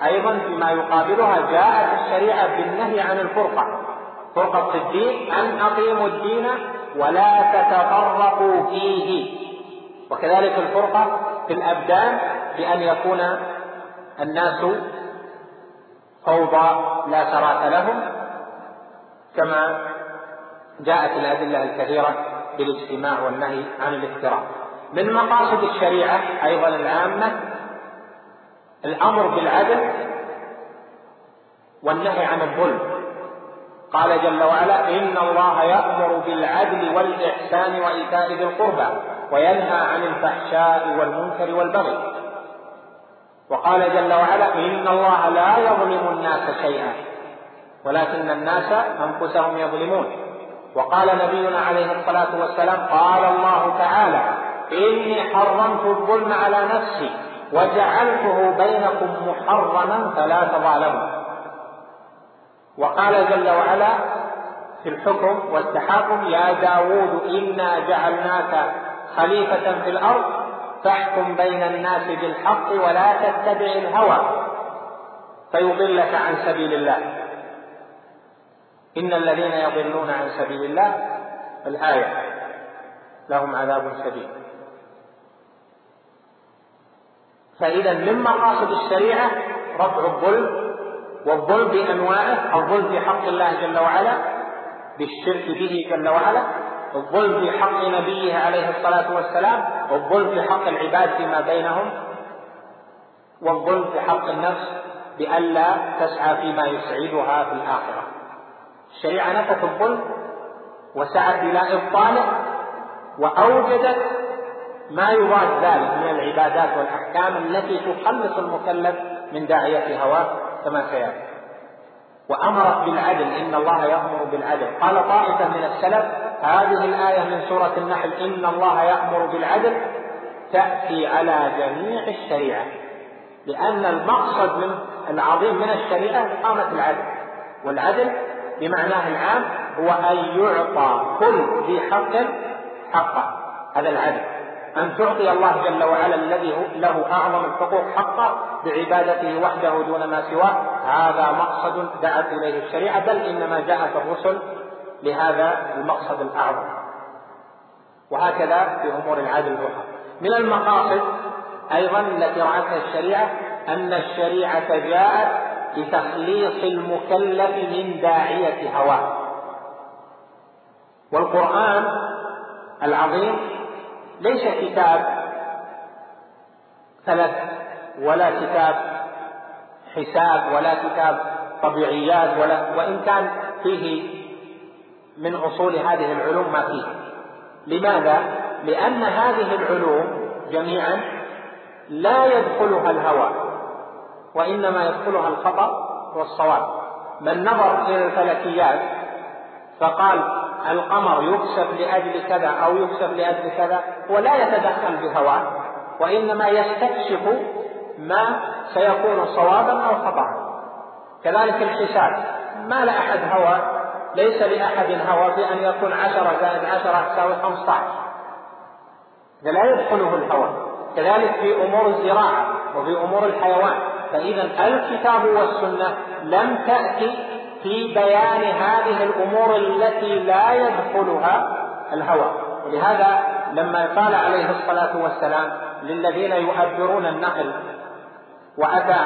أيضا فيما يقابلها جاءت الشريعة بالنهي عن الفرقة. فرقة الدين أن أقيموا الدين ولا تتفرقوا فيه. وكذلك الفرقة في الأبدان بأن يكون الناس فوضى لا سرات لهم كما جاءت الأدلة الكثيرة بالاجتماع والنهي عن الافتراء. من مقاصد الشريعة أيضا العامة الأمر بالعدل والنهي عن الظلم. قال جل وعلا إن الله يأمر بالعدل والإحسان وإيتاء ذي القربى وينهى عن الفحشاء والمنكر والبغي. وقال جل وعلا إن الله لا يظلم الناس شيئا ولكن الناس أنفسهم يظلمون. وقال نبينا عليه الصلاة والسلام قال الله تعالى إني حرمت الظلم على نفسي وجعلته بينكم محرما فلا تظالموا. وقال جل وعلا في الحكم والتحاكم يا داود إنا جعلناك خليفة في الأرض فاحكم بين الناس بالحق ولا تتبع الهوى فيضلك عن سبيل الله. إن الذين يضلون عن سبيل الله الآية لهم عذاب شديد. فإذا من مقاصد الشريعة رفع الظلم والظلم بأنواعه الظلم في حق الله جل وعلا بالشرك به جل وعلا الظلم في حق نبيه عليه الصلاة والسلام والظلم في حق العباد فيما بينهم والظلم في حق النفس بألا تسعى فيما يسعدها في الآخرة. الشريعة نفت الظلم وسعت إلى إبطاله وأوجدت ما يراد ذلك من العبادات والأحكام التي تخلص المكلف من داعية هواه. كما سيأتي. وأمرت بالعدل إن الله يأمر بالعدل. قال طائفة من السلف هذه الآية من سورة النحل إن الله يأمر بالعدل تأتي على جميع الشريعة. لأن المقصد من العظيم من الشريعة إقامة العدل. والعدل بمعناه العام هو أن يعطى كل ذي حق حقه. هذا العدل. أن تعطي الله جل وعلا الذي له أعظم الحقوق حقه بعبادته وحده دون ما سواه. هذا مقصد دعت إليه الشريعة بل إنما جاءت الرسل لهذا المقصد الأعظم. وهكذا في أمور العدل الأخرى من المقاصد أيضا التي رعتها الشريعة أن الشريعة جاءت لتخليص المكلف من داعية هواه. والقرآن العظيم ليس كتاب فلك ولا كتاب حساب ولا كتاب طبيعيات ولا وإن كان فيه من أصول هذه العلوم ما فيه لماذا؟ لأن هذه العلوم جميعا لا يدخلها الهوى وإنما يدخلها الخطأ والصواب من نظر إلى الفلكيات فقال القمر يكسف لأجل كذا أو يكسف لأجل كذا ولا يتدخل بهواه وإنما يستكشف ما سيكون صوابا أو خطأ كذلك الحساب. ما لأحد هوى ليس لأحد هوى في أن يكون عشرة زائد عشرة تساوي خمسة عشر. لا يدخله الهوى كذلك في أمور الزراعة وفي أمور الحيوان. فإذا الكتاب والسنة لم تأتي في بيان هذه الأمور التي لا يدخلها الهوى. ولهذا لما قال عليه الصلاة والسلام للذين يؤبرون النقل وأتى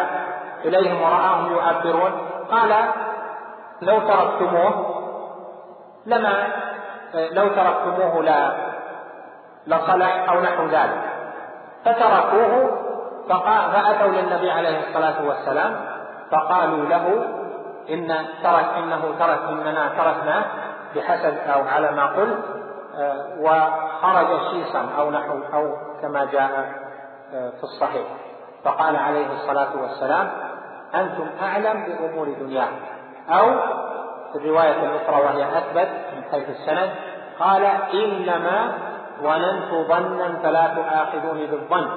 إليهم ورآهم يؤبرون قال لو تركتموه لما لو تركتموه لا لصلح أو نحو ذلك. فتركوه فأتوا للنبي عليه الصلاة والسلام فقالوا له إن ترك إنه ترك إننا تركناه بحسب أو على ما قلت آه، وخرج شيصا أو نحو أو كما جاء آه، في الصحيح. فقال عليه الصلاة والسلام أنتم أعلم بأمور دنياكم أو في الرواية الأخرى وهي أثبت من حيث السند قال إنما ظننت ظنا فلا تؤاخذوني بالظن.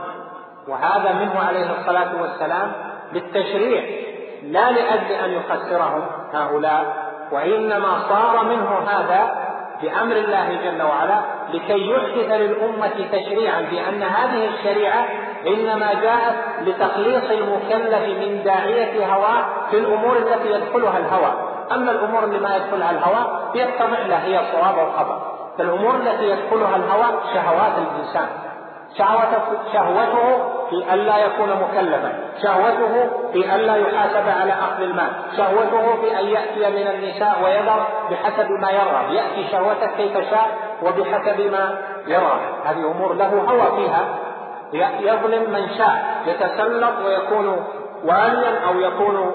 وهذا منه عليه الصلاة والسلام للتشريع لا لأجل أن يخسرهم هؤلاء وإنما صار منه هذا بأمر الله جل وعلا لكي يحدث للأمة تشريعا بأن هذه الشريعة إنما جاءت لتخليص المكلف من داعية هواه في الأمور التي يدخلها الهوى. أما الأمور اللي ما يدخلها الهوى يتبع له هي الصواب والخطأ فالأمور التي يدخلها الهوى شهوات الإنسان. شهوته في ألا يكون مكلفا. شهوته في ألا يحاسب على أخذ المال. شهوته في أن يأتي من النساء ويذر بحسب ما يرغب يأتي شهوته كيف شاء وبحسب ما يرغب هذه أمور له هوى فيها. يظلم من شاء. يتسلط ويكون واليا أو يكون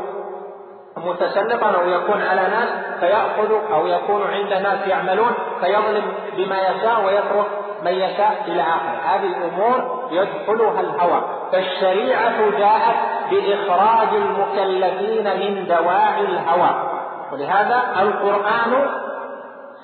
متسلطا أو يكون على ناس فيأخذ أو يكون عند ناس يعملون فيظلم بما يشاء ويترك من يشاء إلى اخره هذه الأمور يدخلها الهوى. فالشريعة جاءت بإخراج المكلفين من دواعي الهوى. ولهذا القرآن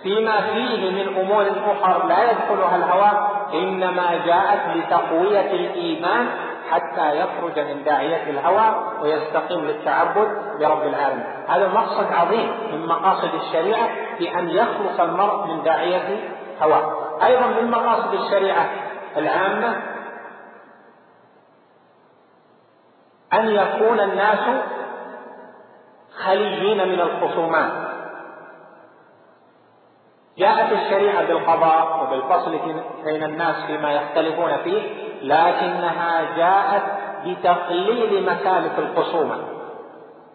فيما فيه من أمور أخرى لا يدخلها الهوى إنما جاءت لتقوية الإيمان حتى يخرج من داعية الهوى ويستقيم للتعبد برب العالمين. هذا مقصد عظيم من مقاصد الشريعة بأن يخلص المرء من داعية هواه أيضا من مقاصد الشريعة العامة أن يكون الناس خليين من الخصومات. جاءت الشريعة بالقضاء وبالفصل بين الناس فيما يختلفون فيه لكنها جاءت بتقليل مكالف الخصومة.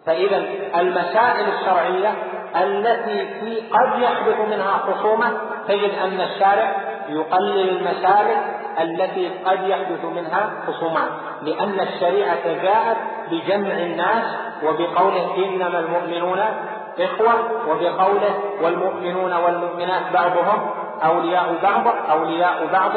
فإذا المسائل الشرعية التي في قد يحدث منها خصومة تجد أن الشارع يقلل المسالك التي قد يحدث منها خصومات لأن الشريعة جاءت بجمع الناس وبقوله إنما المؤمنون إخوة وبقوله والمؤمنون والمؤمنات بعضهم أولياء بعض أولياء بعض.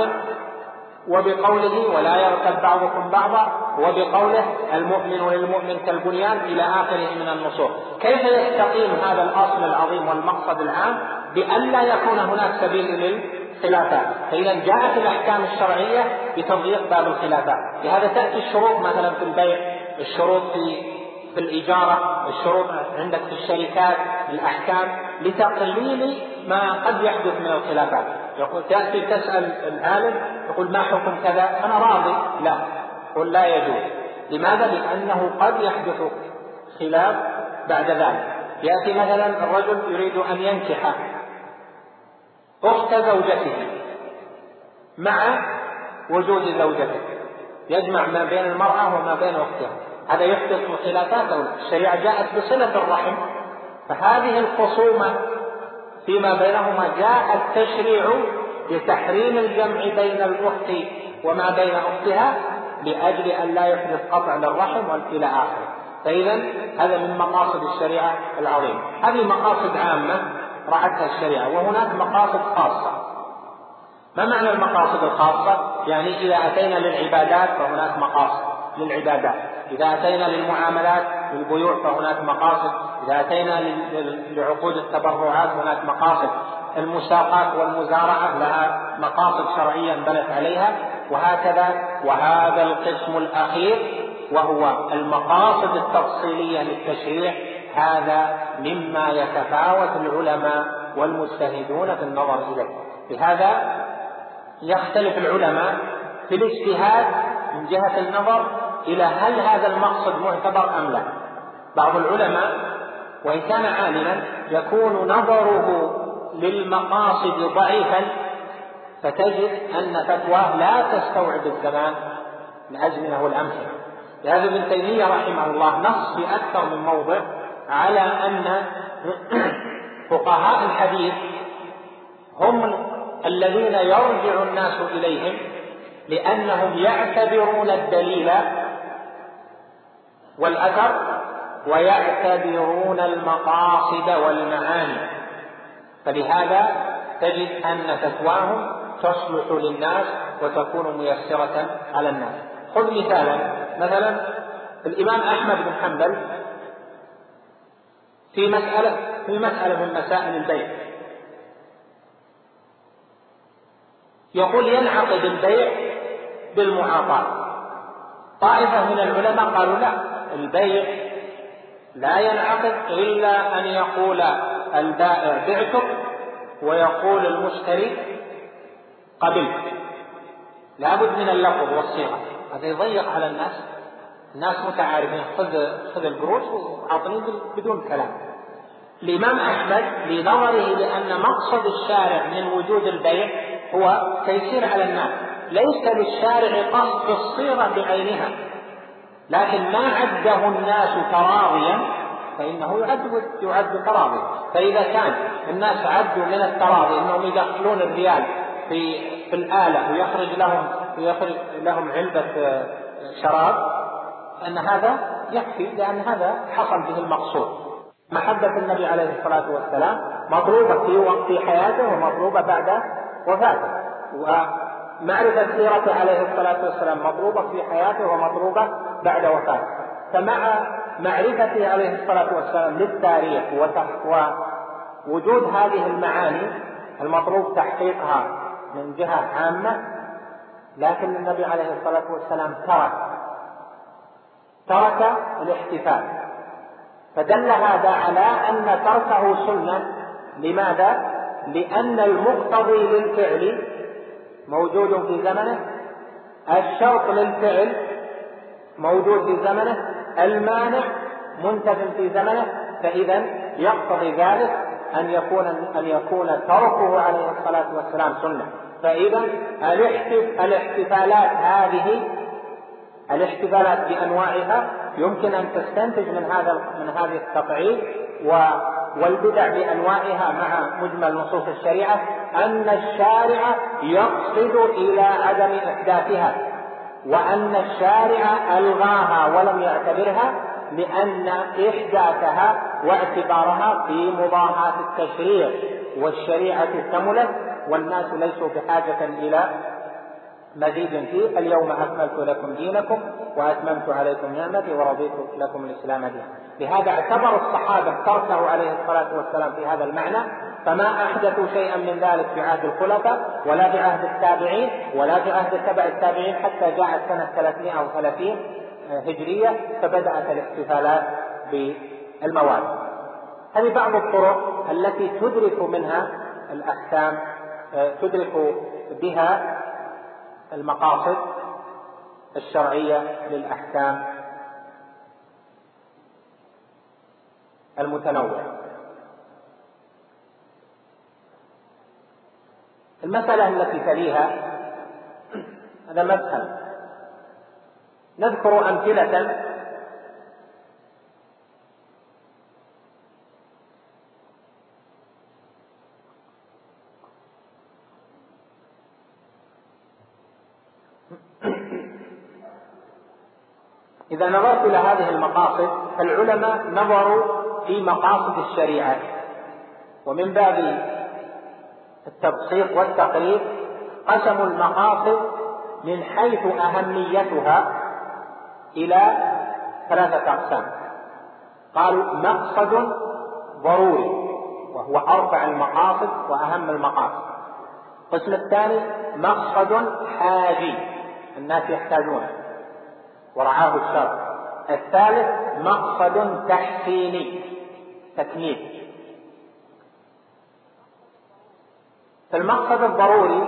وبقوله ولا يرتد بعضكم بعضا وبقوله المؤمن للمؤمن كالبنيان إلى آخره من النصوص. كيف يستقيم هذا الأصل العظيم والمقصد العام؟ بألا يكون هناك سبيل للخلافات. فإذا جاءت الأحكام الشرعية بتضييق باب الخلافات. لهذا تأتي الشروط مثلا في البيع الشروط في في الإجارة الشروط عندك في الشركات الأحكام لتقليل ما قد يحدث من الخلافات. يقول تأتي تسأل العالم يقول ما حكم كذا؟ أنا راضي. لا. قل لا يجوز. لماذا؟ لأنه قد يحدث خلاف بعد ذلك. يأتي مثلا الرجل يريد أن ينكح أخت زوجته مع وجود زوجته. يجمع ما بين المرأة وما بين أختها. هذا يحدث خلافات. الشريعة جاءت بصلة الرحم. فهذه الخصومة فيما بينهما جاء التشريع بتحريم الجمع بين الأخت وما بين أختها لأجل أن لا يحدث قطع للرحم إلى آخره. فإذا هذا من مقاصد الشريعة العظيمة. هذه مقاصد عامة رعتها الشريعة وهناك مقاصد خاصة. ما معنى المقاصد الخاصة؟ يعني إذا أتينا للعبادات فهناك مقاصد. للعبادات إذا أتينا للمعاملات للبيوع فهناك مقاصد. إذا أتينا لعقود التبرعات هناك مقاصد. المساقات والمزارعة لها مقاصد شرعية انبنت عليها. وهكذا وهذا القسم الأخير وهو المقاصد التفصيلية للتشريع. هذا مما يتفاوت العلماء والمجتهدون في النظر إليه. لهذا يختلف العلماء في الاجتهاد من جهة النظر إلى هل هذا المقصد معتبر أم لا. بعض العلماء وإن كان عالما يكون نظره للمقاصد ضعيفا فتجد أن فتواه لا تستوعب الزمان الأزمنة والأمثلة. لهذا ابن تيمية رحمه الله نص في أكثر من موضع على أن فقهاء الحديث هم الذين يرجع الناس إليهم لأنهم يعتبرون الدليل والأثر ويعتبرون المقاصد والمعاني. فلهذا تجد أن فتواهم تصلح للناس وتكون ميسرة على الناس. خذ مثالا مثلا الإمام أحمد بن حنبل في مسألة في مسألة من مسائل البيع. يقول ينعقد البيع بالمعاطاة. طائفة من العلماء قالوا لا. البيع لا ينعقد إلا أن يقول البائع بعتك ويقول المشتري قبلت لابد من اللفظ والصيغة. هذا يضيق على الناس. الناس متعارفين. خذ خذ القروش وأعطني بدون كلام. الإمام أحمد لنظره لأن مقصد الشارع من وجود البيع هو تيسير على الناس. ليس للشارع قصد الصيغة بعينها. لكن ما عده الناس تراضيا فإنه يعد يعد تراضي. فإذا كان الناس عدوا من التراضي أنهم يدخلون الريال في في الآلة ويخرج لهم ويخرج لهم علبة آه، شراب أن هذا يكفي لأن هذا حصل به المقصود. محبة النبي عليه الصلاة والسلام مطلوبة في وقت حياته ومطلوبة بعد وفاته. ومعرفة سيرته عليه الصلاة والسلام مطلوبة في حياته ومطلوبة بعد وفاته فمع معرفته عليه الصلاة والسلام للتاريخ ووجود هذه المعاني المطلوب تحقيقها من جهة عامة لكن النبي عليه الصلاة والسلام ترك ترك الاحتفال. فدل هذا على أن تركه سنة. لماذا؟ لأن المقتضي للفعل موجود في زمنه الشرط للفعل موجود في زمنه المانع منتف في زمنه فإذا يقتضي ذلك أن يكون أن يكون تركه عليه الصلاة والسلام سنة. فإذا الاحتفالات هذه الاحتفالات بأنواعها يمكن أن تستنتج من هذا من هذه التقعيد والبدع بأنواعها مع مجمل نصوص الشريعة أن الشارع يقصد إلى عدم إحداثها. وأن الشارع ألغاها ولم يعتبرها لأن إحداثها واعتبارها في مضاهاة التشريع والشريعة كملت والناس ليسوا بحاجة إلى مزيد فيه اليوم أكملت لكم دينكم وأتممت عليكم نعمتي ورضيت لكم الإسلام دينا. لهذا اعتبر الصحابة تركه عليه الصلاة والسلام في هذا المعنى فما أحدثوا شيئا من ذلك في عهد الخلفاء ولا في عهد التابعين ولا في عهد تبع التابعين حتى جاءت سنة 330 هجرية فبدأت الاحتفالات بالمواد. هذه بعض الطرق التي تدرك منها الأحكام تدرك بها المقاصد الشرعية للأحكام المتنوعة. المسألة التي تليها هذا مذهب. نذكر أمثلة إذا نظرت إلى هذه المقاصد فالعلماء نظروا في مقاصد الشريعة. ومن باب التبسيط والتقريب قسموا المقاصد من حيث أهميتها إلى ثلاثة أقسام. قالوا مقصد ضروري وهو أرفع المقاصد وأهم المقاصد القسم الثاني مقصد حاجي الناس يحتاجونه. ورعاه الشرع الثالث مقصد تحسيني تكميل فالمقصد الضروري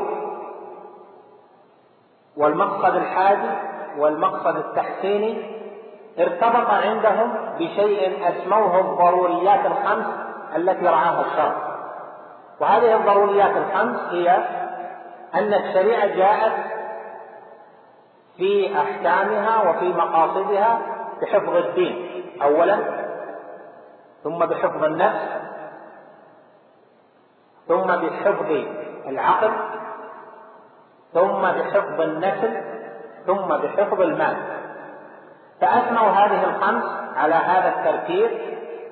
والمقصد الحادي والمقصد التحسيني ارتبط عندهم بشيء أسموه الضروريات الخمس التي رعاها الشرع. وهذه الضروريات الخمس هي أن الشريعة جاءت في أحكامها وفي مقاصدها بحفظ الدين اولا ثم بحفظ النفس ثم بحفظ العقل ثم بحفظ النسل ثم بحفظ المال. فأثنوا هذه الخمس على هذا الترتيب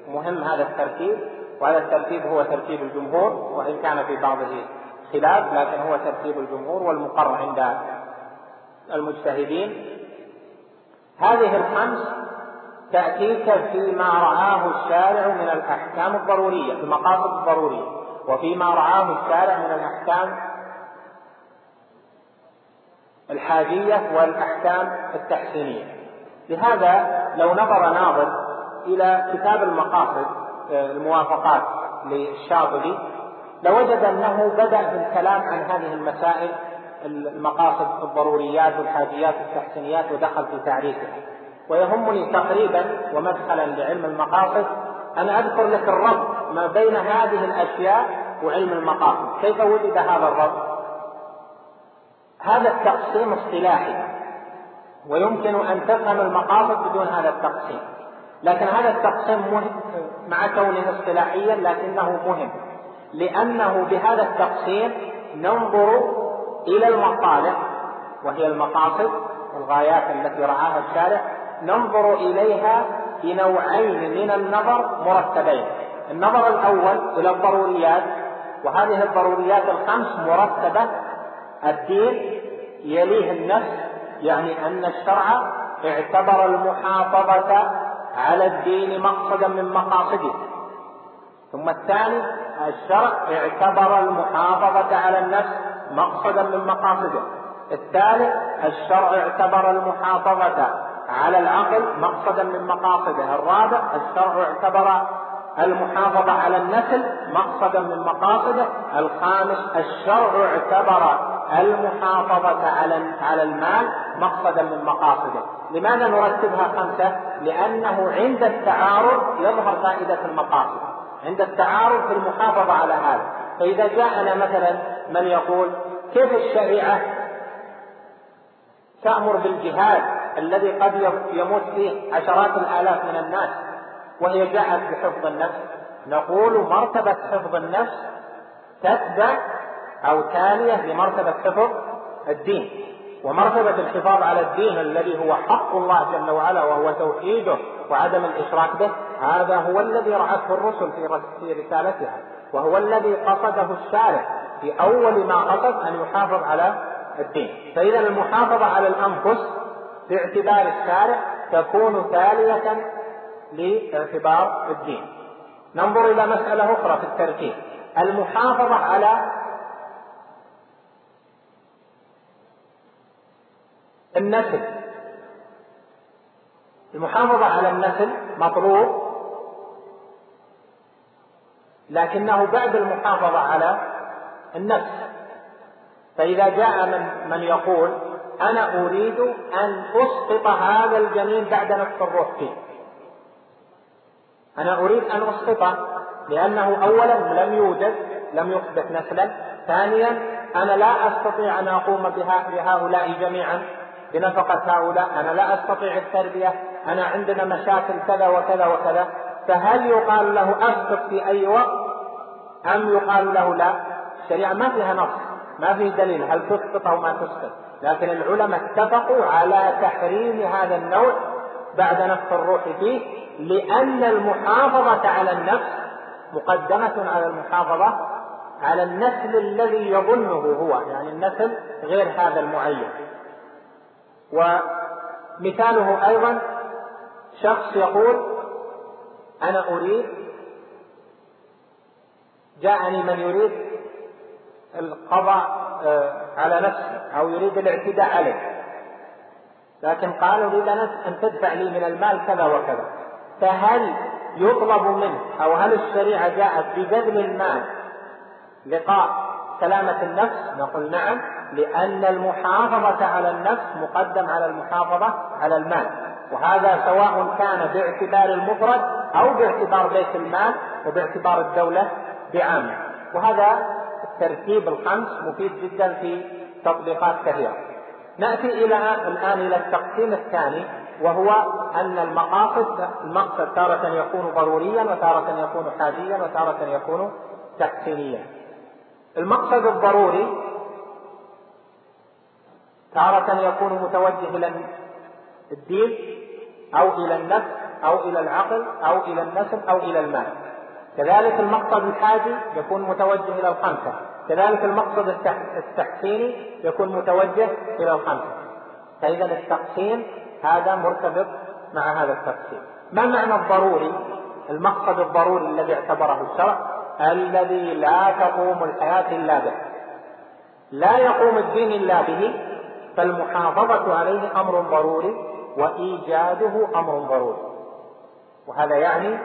مهم هذا الترتيب وهذا الترتيب هو ترتيب الجمهور وإن كان في بعضه خلاف لكن هو ترتيب الجمهور والمقر عند المجتهدين. هذه الخمس تأتيك فيما رعاه الشارع من الأحكام الضرورية المقاصد الضرورية. وفيما رعاه الشارع من الأحكام الحاجية والأحكام التحسينية. لهذا لو نظر ناظر إلى كتاب المقاصد الموافقات للشاطبي لوجد أنه بدأ بالكلام عن هذه المسائل المقاصد الضروريات والحاجيات والتحسينيات ودخل في تعريفها. ويهمني تقريبا ومدخلا لعلم المقاصد أن أذكر لك الربط ما بين هذه الأشياء وعلم المقاصد كيف وجد هذا الربط هذا التقسيم اصطلاحي ويمكن أن تفهم المقاصد بدون هذا التقسيم. لكن هذا التقسيم مهم مع كونه اصطلاحيا لكنه مهم. لأنه بهذا التقسيم ننظر إلى المصالح وهي المقاصد والغايات التي رعاها الشارع ننظر إليها بنوعين من النظر مرتبين. النظر الأول إلى الضروريات وهذه الضروريات الخمس مرتبة الدين يليه النفس يعني أن الشرع اعتبر المحافظة على الدين مقصدا من مقاصده. ثم الثاني الشرع اعتبر المحافظة على النفس مقصدا من مقاصده. الثالث الشرع اعتبر المحافظة على العقل مقصدا من مقاصده. الرابع الشرع اعتبر المحافظة على النسل مقصدا من مقاصده. الخامس الشرع اعتبر المحافظة على على المال مقصدا من مقاصده. لماذا نرتبها خمسة؟ لأنه عند التعارض يظهر فائدة المقاصد عند التعارض في المحافظة على هذا. فإذا جاءنا مثلا من يقول كيف الشريعة تأمر بالجهاد الذي قد يموت فيه عشرات الآلاف من الناس؟ وهي جاءت بحفظ النفس. نقول مرتبة حفظ النفس تتبع أو تالية لمرتبة حفظ الدين. ومرتبة الحفاظ على الدين الذي هو حق الله جل وعلا وهو توحيده وعدم الإشراك به هذا هو الذي رعته الرسل في رسالتها وهو الذي قصده الشارع في أول ما قصد أن يحافظ على الدين. فإذا المحافظة على الأنفس باعتبار الشارع تكون تالية لاعتبار الدين ننظر إلى مسألة أخرى في الترتيب. المحافظة على النسل. المحافظة على النسل مطلوب لكنه بعد المحافظة على النفس. فإذا جاء من من يقول أنا أريد أن أسقط هذا الجنين بعد نفس الروح فيه أنا أريد أن أسقطه لأنه أولا لم يوجد لم يثبت نسلا. ثانيا أنا لا أستطيع أن أقوم بها بهؤلاء جميعا. بنفقة هؤلاء أنا لا أستطيع التربية. أنا عندنا مشاكل كذا وكذا وكذا. فهل يقال له أسقط في أي وقت؟ أم يقال له لا؟ الشريعة ما فيها نص ما في دليل هل تسقط أو ما تسقط. لكن العلماء اتفقوا على تحريم هذا النوع بعد نفخ الروح فيه لأن المحافظة على النفس مقدمة على المحافظة على النسل الذي يظنه هو يعني النسل غير هذا المعين. ومثاله أيضا شخص يقول أنا أريد جاءني من يريد القضاء آه، على نفسه أو يريد الاعتداء عليه. لكن قال أريد أن تدفع لي من المال كذا وكذا. فهل يطلب منه أو هل الشريعة جاءت ببذل المال لقاء سلامة النفس؟ نقول نعم لأن المحافظة على النفس مقدم على المحافظة على المال. وهذا سواء كان باعتبار المفرد أو باعتبار بيت المال وباعتبار الدولة بعامة. وهذا الترتيب الخمس مفيد جدا في تطبيقات كثيرة. نأتي إلى الآن إلى التقسيم الثاني وهو أن المقاصد المقصد تارة يكون ضروريا وتارة يكون حاجيا وتارة يكون تحسينيا المقصد الضروري تارة يكون متوجه إلى الدين أو إلى النفس أو إلى العقل أو إلى النسل أو إلى المال. كذلك المقصد الحاجي يكون متوجه إلى الخمسة. كذلك المقصد التحسيني يكون متوجه إلى الخمسة. فإذا التقسيم هذا مرتبط مع هذا التقسيم. ما معنى الضروري؟ المقصد الضروري الذي اعتبره الشرع الذي لا تقوم الحياة إلا به. لا يقوم الدين إلا به فالمحافظة عليه أمر ضروري وإيجاده أمر ضروري. وهذا يعني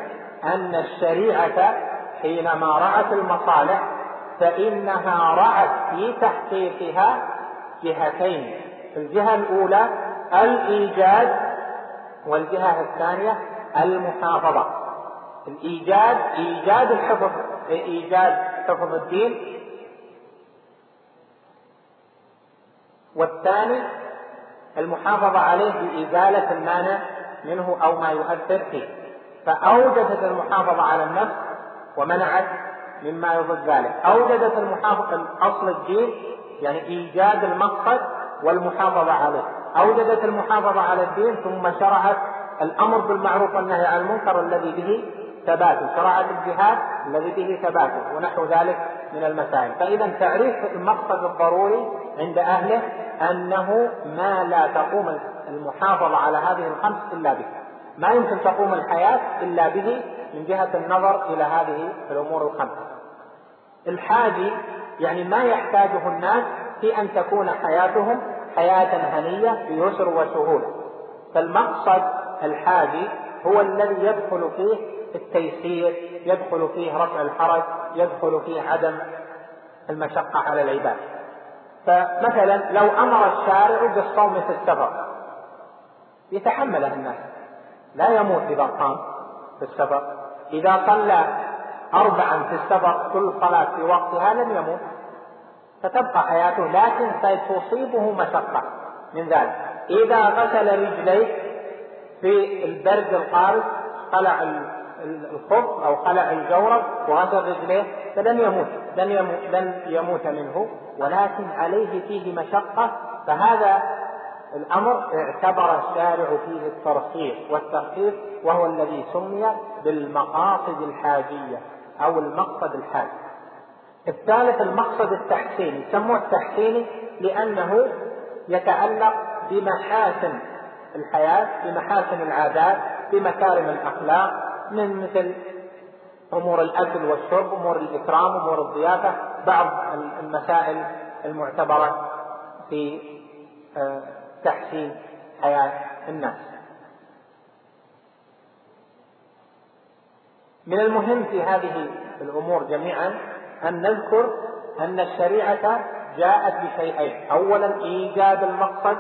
أن الشريعة حينما رأت المصالح فإنها رأت في تحقيقها جهتين. الجهة الأولى الإيجاد والجهة الثانية المحافظة. الإيجاد إيجاد الحفظ إيجاد حفظ الدين. والثاني المحافظة عليه بإزالة المانع منه أو ما يؤثر فيه. فأوجدت المحافظة على النفس ومنعت مما يضد ذلك. أوجدت المحافظة الأصل الدين يعني إيجاد المقصد والمحافظة عليه. أوجدت المحافظة على الدين ثم شرعت الأمر بالمعروف والنهي عن المنكر الذي به ثباته شرعت الجهاد الذي به ثباته ونحو ذلك من المسائل. فإذا تعريف المقصد الضروري عند أهله أنه ما لا تقوم المحافظة على هذه الخمس إلا به. ما يمكن تقوم الحياة إلا به من جهة النظر إلى هذه الأمور الخمسة. الحاجي يعني ما يحتاجه الناس في أن تكون حياتهم حياة هنية بيسر وسهولة. فالمقصد الحاجي هو الذي يدخل فيه التيسير يدخل فيه رفع الحرج يدخل فيه عدم المشقة على العباد. فمثلا لو أمر الشارع بالصوم في السفر يتحمله الناس. لا يموت قام في السفر إذا صلى أربعا في السفر كل صلاة في وقتها لم يموت فتبقى حياته لكن ستصيبه مشقة من ذلك. إذا غسل رجليه في البرد القارس خلع الخف أو خلع الجورب وغسل رجليه فلن يموت لن يموت, لن يموت منه ولكن عليه فيه مشقة. فهذا الأمر اعتبر الشارع فيه الترخيص والترخيص وهو الذي سمي بالمقاصد الحاجية أو المقصد الحاجي الثالث المقصد التحسيني سموه التحسيني لأنه يتعلق بمحاسن الحياة بمحاسن العادات بمكارم الأخلاق من مثل أمور الأكل والشرب أمور الإكرام أمور الضيافة بعض المسائل المعتبرة في آه، تحسين حياة الناس. من المهم في هذه الأمور جميعا أن نذكر أن الشريعة جاءت بشيئين. أولا إيجاد المقصد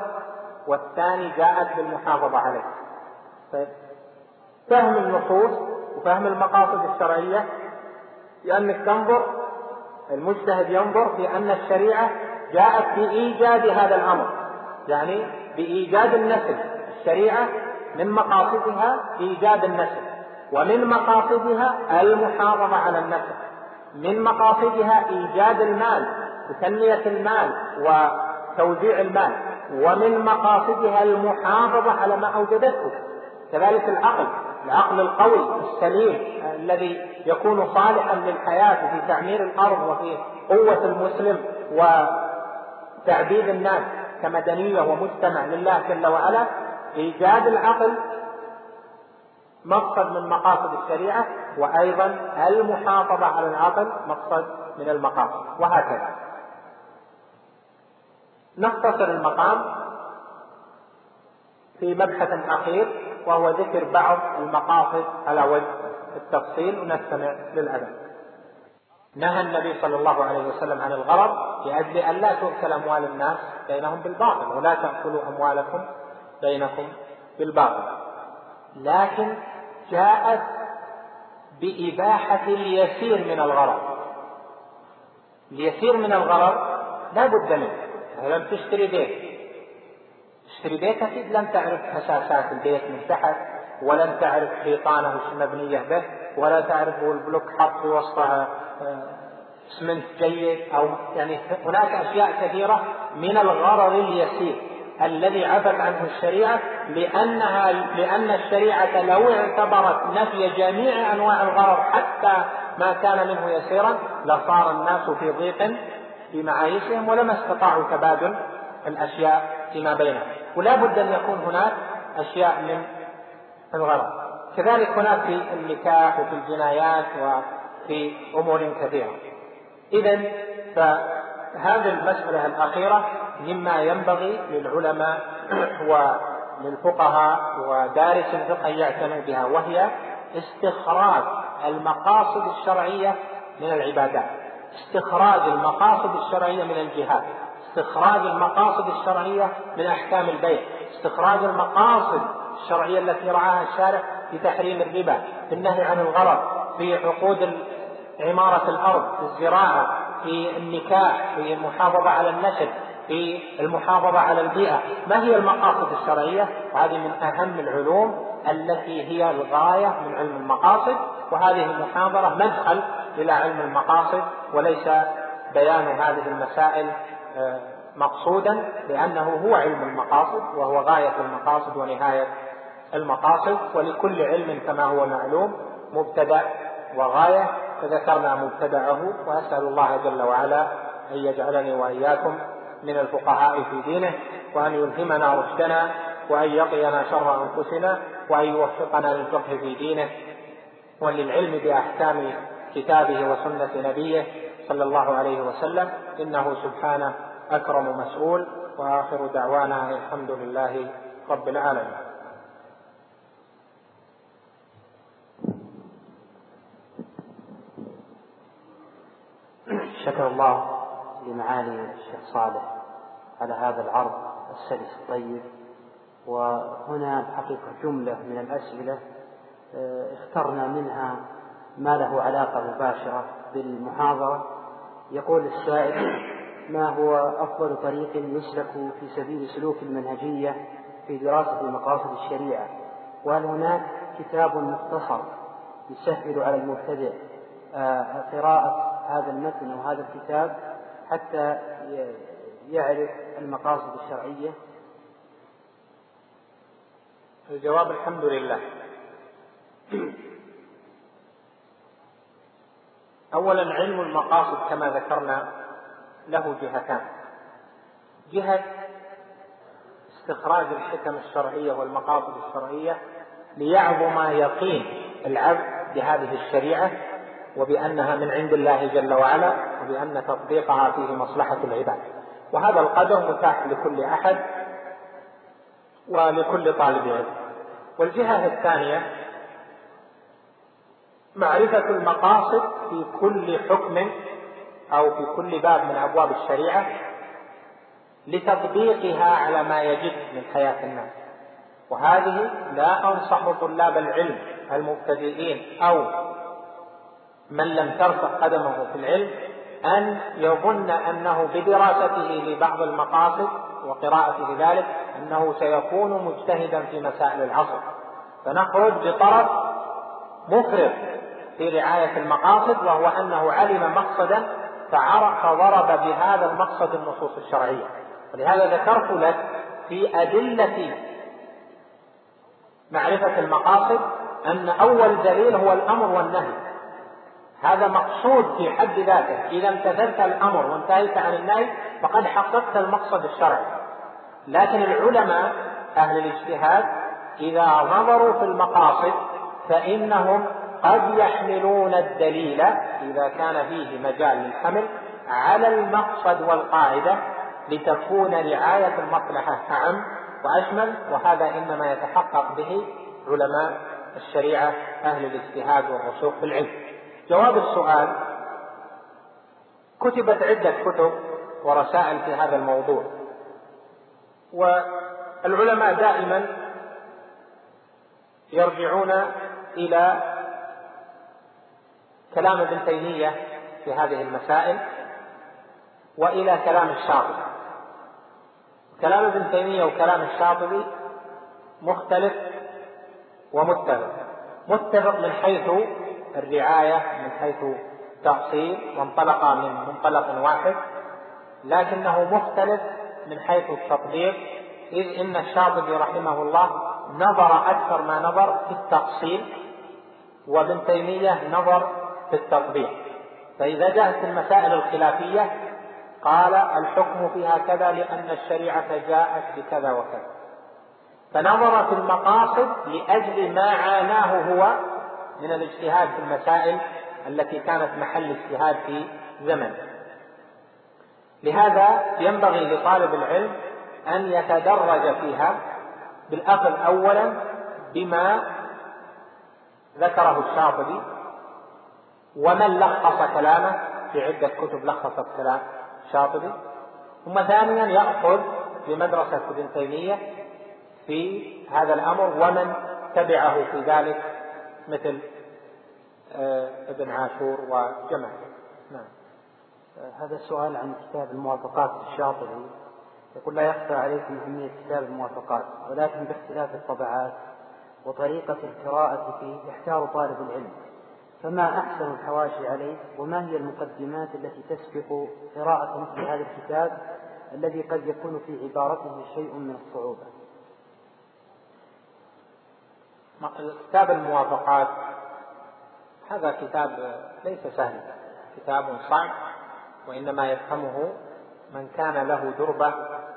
والثاني جاءت بالمحافظة عليه. طيب. فهم النصوص وفهم المقاصد الشرعية لأنك تنظر المجتهد ينظر في أن الشريعة جاءت بإيجاد هذا الأمر. يعني بإيجاد النسل الشريعة من مقاصدها إيجاد النسل ومن مقاصدها المحافظة على النسل من مقاصدها إيجاد المال وتنمية المال وتوزيع المال ومن مقاصدها المحافظة على ما أوجدته كذلك العقل العقل القوي السليم الذي يكون صالحا للحياة في تعمير الأرض وفي قوة المسلم وتعبيد الناس. كمدنية ومجتمع لله جل وعلا إيجاد العقل مقصد من مقاصد الشريعة وأيضا المحافظة على العقل مقصد من المقاصد وهكذا. نختصر المقام في مبحث أخير وهو ذكر بعض المقاصد على وجه التفصيل ونستمع للأدب. نهى النبي صلى الله عليه وسلم عن الغرض لأجل أن لا تؤكل أموال الناس بينهم بالباطل ولا تأكلوا أموالكم بينكم بالباطل. لكن جاءت بإباحة اليسير من الغرض. اليسير من الغرض لا بد منه. لم تشتري بيت. تشتري بيت أكيد لم تعرف أساسات البيت من تحت ولم تعرف حيطانه مبنية به ولا تعرف البلوك حط في وسطها اسمنت جيد أو يعني هناك أشياء كثيرة من الغرض اليسير الذي عفت عنه الشريعة لأنها لأن الشريعة لو اعتبرت نفي جميع أنواع الغرض حتى ما كان منه يسيرا لصار الناس في ضيق في معايشهم ولما استطاعوا تبادل الأشياء فيما بينهم. ولا بد أن يكون هناك أشياء من الغرض. كذلك هناك في النكاح وفي الجنايات وفي أمور كثيرة. إذا فهذه المسألة الأخيرة مما ينبغي للعلماء وللفقهاء ودارس الفقه يعتنوا بها وهي استخراج المقاصد الشرعية من العبادات. استخراج المقاصد الشرعية من الجهاد. استخراج المقاصد الشرعية من أحكام البيع استخراج المقاصد الشرعية التي رعاها الشارع في تحريم الربا في النهي عن الغرض في عقود عمارة الأرض في الزراعة في النكاح في المحافظة على النسل في المحافظة على البيئة. ما هي المقاصد الشرعية؟ وهذه من أهم العلوم التي هي الغاية من علم المقاصد. وهذه المحاضرة مدخل إلى علم المقاصد وليس بيان هذه المسائل آه، مقصودا لأنه هو علم المقاصد وهو غاية المقاصد ونهاية المقاصد. ولكل علم كما هو معلوم مبتدأ وغاية. فذكرنا مبتدأه وأسأل الله جل وعلا أن يجعلني وإياكم من الفقهاء في دينه وأن يلهمنا رشدنا وأن يقينا شر أنفسنا وأن يوفقنا للفقه في دينه وللعلم بأحكام كتابه وسنة نبيه صلى الله عليه وسلم. إنه سبحانه أكرم مسؤول وآخر دعوانا الحمد لله رب العالمين. شكر الله لمعالي الشيخ صالح على هذا العرض السلس الطيب وهنا بحقيقة جملة من الأسئلة آه، اخترنا منها ما له علاقة مباشرة بالمحاضرة. يقول السائل ما هو أفضل طريق يسلك في سبيل سلوك المنهجية في دراسة مقاصد الشريعة؟ وهل هناك كتاب مختصر يسهل على المبتدئ آه، قراءة هذا المتن أو هذا الكتاب حتى يعرف المقاصد الشرعية؟ الجواب الحمد لله. اولا علم المقاصد كما ذكرنا له جهتان. جهة استخراج الحكم الشرعية والمقاصد الشرعية ليعظم يقين العبد بهذه الشريعة وبأنها من عند الله جل وعلا وبأن تطبيقها فيه مصلحة العباد. وهذا القدر متاح لكل أحد ولكل طالب علم. والجهة الثانية معرفة المقاصد في كل حكم أو في كل باب من أبواب الشريعة لتطبيقها على ما يجب من حياة الناس. وهذه لا أنصح طلاب العلم المبتدئين أو من لم ترفع قدمه في العلم أن يظن أنه بدراسته لبعض المقاصد وقراءته ذلك أنه سيكون مجتهدا في مسائل العصر. فنخرج بطرف مفرط في رعاية المقاصد وهو أنه علم مقصدا فضرب بهذا المقصد النصوص الشرعية. ولهذا ذكرت لك في أدلة معرفة المقاصد أن أول دليل هو الأمر والنهي. هذا مقصود في حد ذاته. إذا امتثلت الأمر وانتهيت عن النهي فقد حققت المقصد الشرعي. لكن العلماء أهل الاجتهاد إذا نظروا في المقاصد فإنهم قد يحملون الدليل إذا كان فيه مجال للحمل على المقصد والقاعدة لتكون رعاية المصلحة أعم وأشمل. وهذا إنما يتحقق به علماء الشريعة أهل الاجتهاد والرسوخ في العلم. جواب السؤال كتبت عدة كتب ورسائل في هذا الموضوع. والعلماء دائما يرجعون إلى كلام ابن تيمية في هذه المسائل وإلى كلام الشاطبي. كلام ابن تيمية وكلام الشاطبي مختلف ومتفق. متفق من حيث الرعاية من حيث تأصيل وانطلق من منطلق واحد لكنه مختلف من حيث التطبيق إذ إن الشاطبي رحمه الله نظر أكثر ما نظر في التأصيل وابن تيمية نظر في التطبيق. فإذا جاءت المسائل الخلافية قال الحكم فيها كذا لأن الشريعة جاءت بكذا وكذا. فنظر في المقاصد لأجل ما عاناه هو من الاجتهاد في المسائل التي كانت محل اجتهاد في زمن. لهذا ينبغي لطالب العلم أن يتدرج فيها بالأخذ أولا بما ذكره الشاطبي ومن لخص كلامه في عدة كتب لخصت كلام الشاطبي. ثم ثانيا يأخذ بمدرسة ابن تيمية في هذا الأمر ومن تبعه في ذلك مثل آه، ابن عاشور وجمع نعم. آه، هذا السؤال عن كتاب الموافقات الشاطبي. يقول لا يخفى عليكم أهمية كتاب الموافقات ولكن باختلاف الطبعات وطريقة القراءة فيه يحتار طالب العلم. فما أحسن الحواشي عليه؟ وما هي المقدمات التي تسبق قراءة مثل هذا الكتاب الذي قد يكون في عبارته شيء من الصعوبة؟ كتاب الموافقات هذا كتاب ليس سهلا كتاب صعب وإنما يفهمه من كان له دربة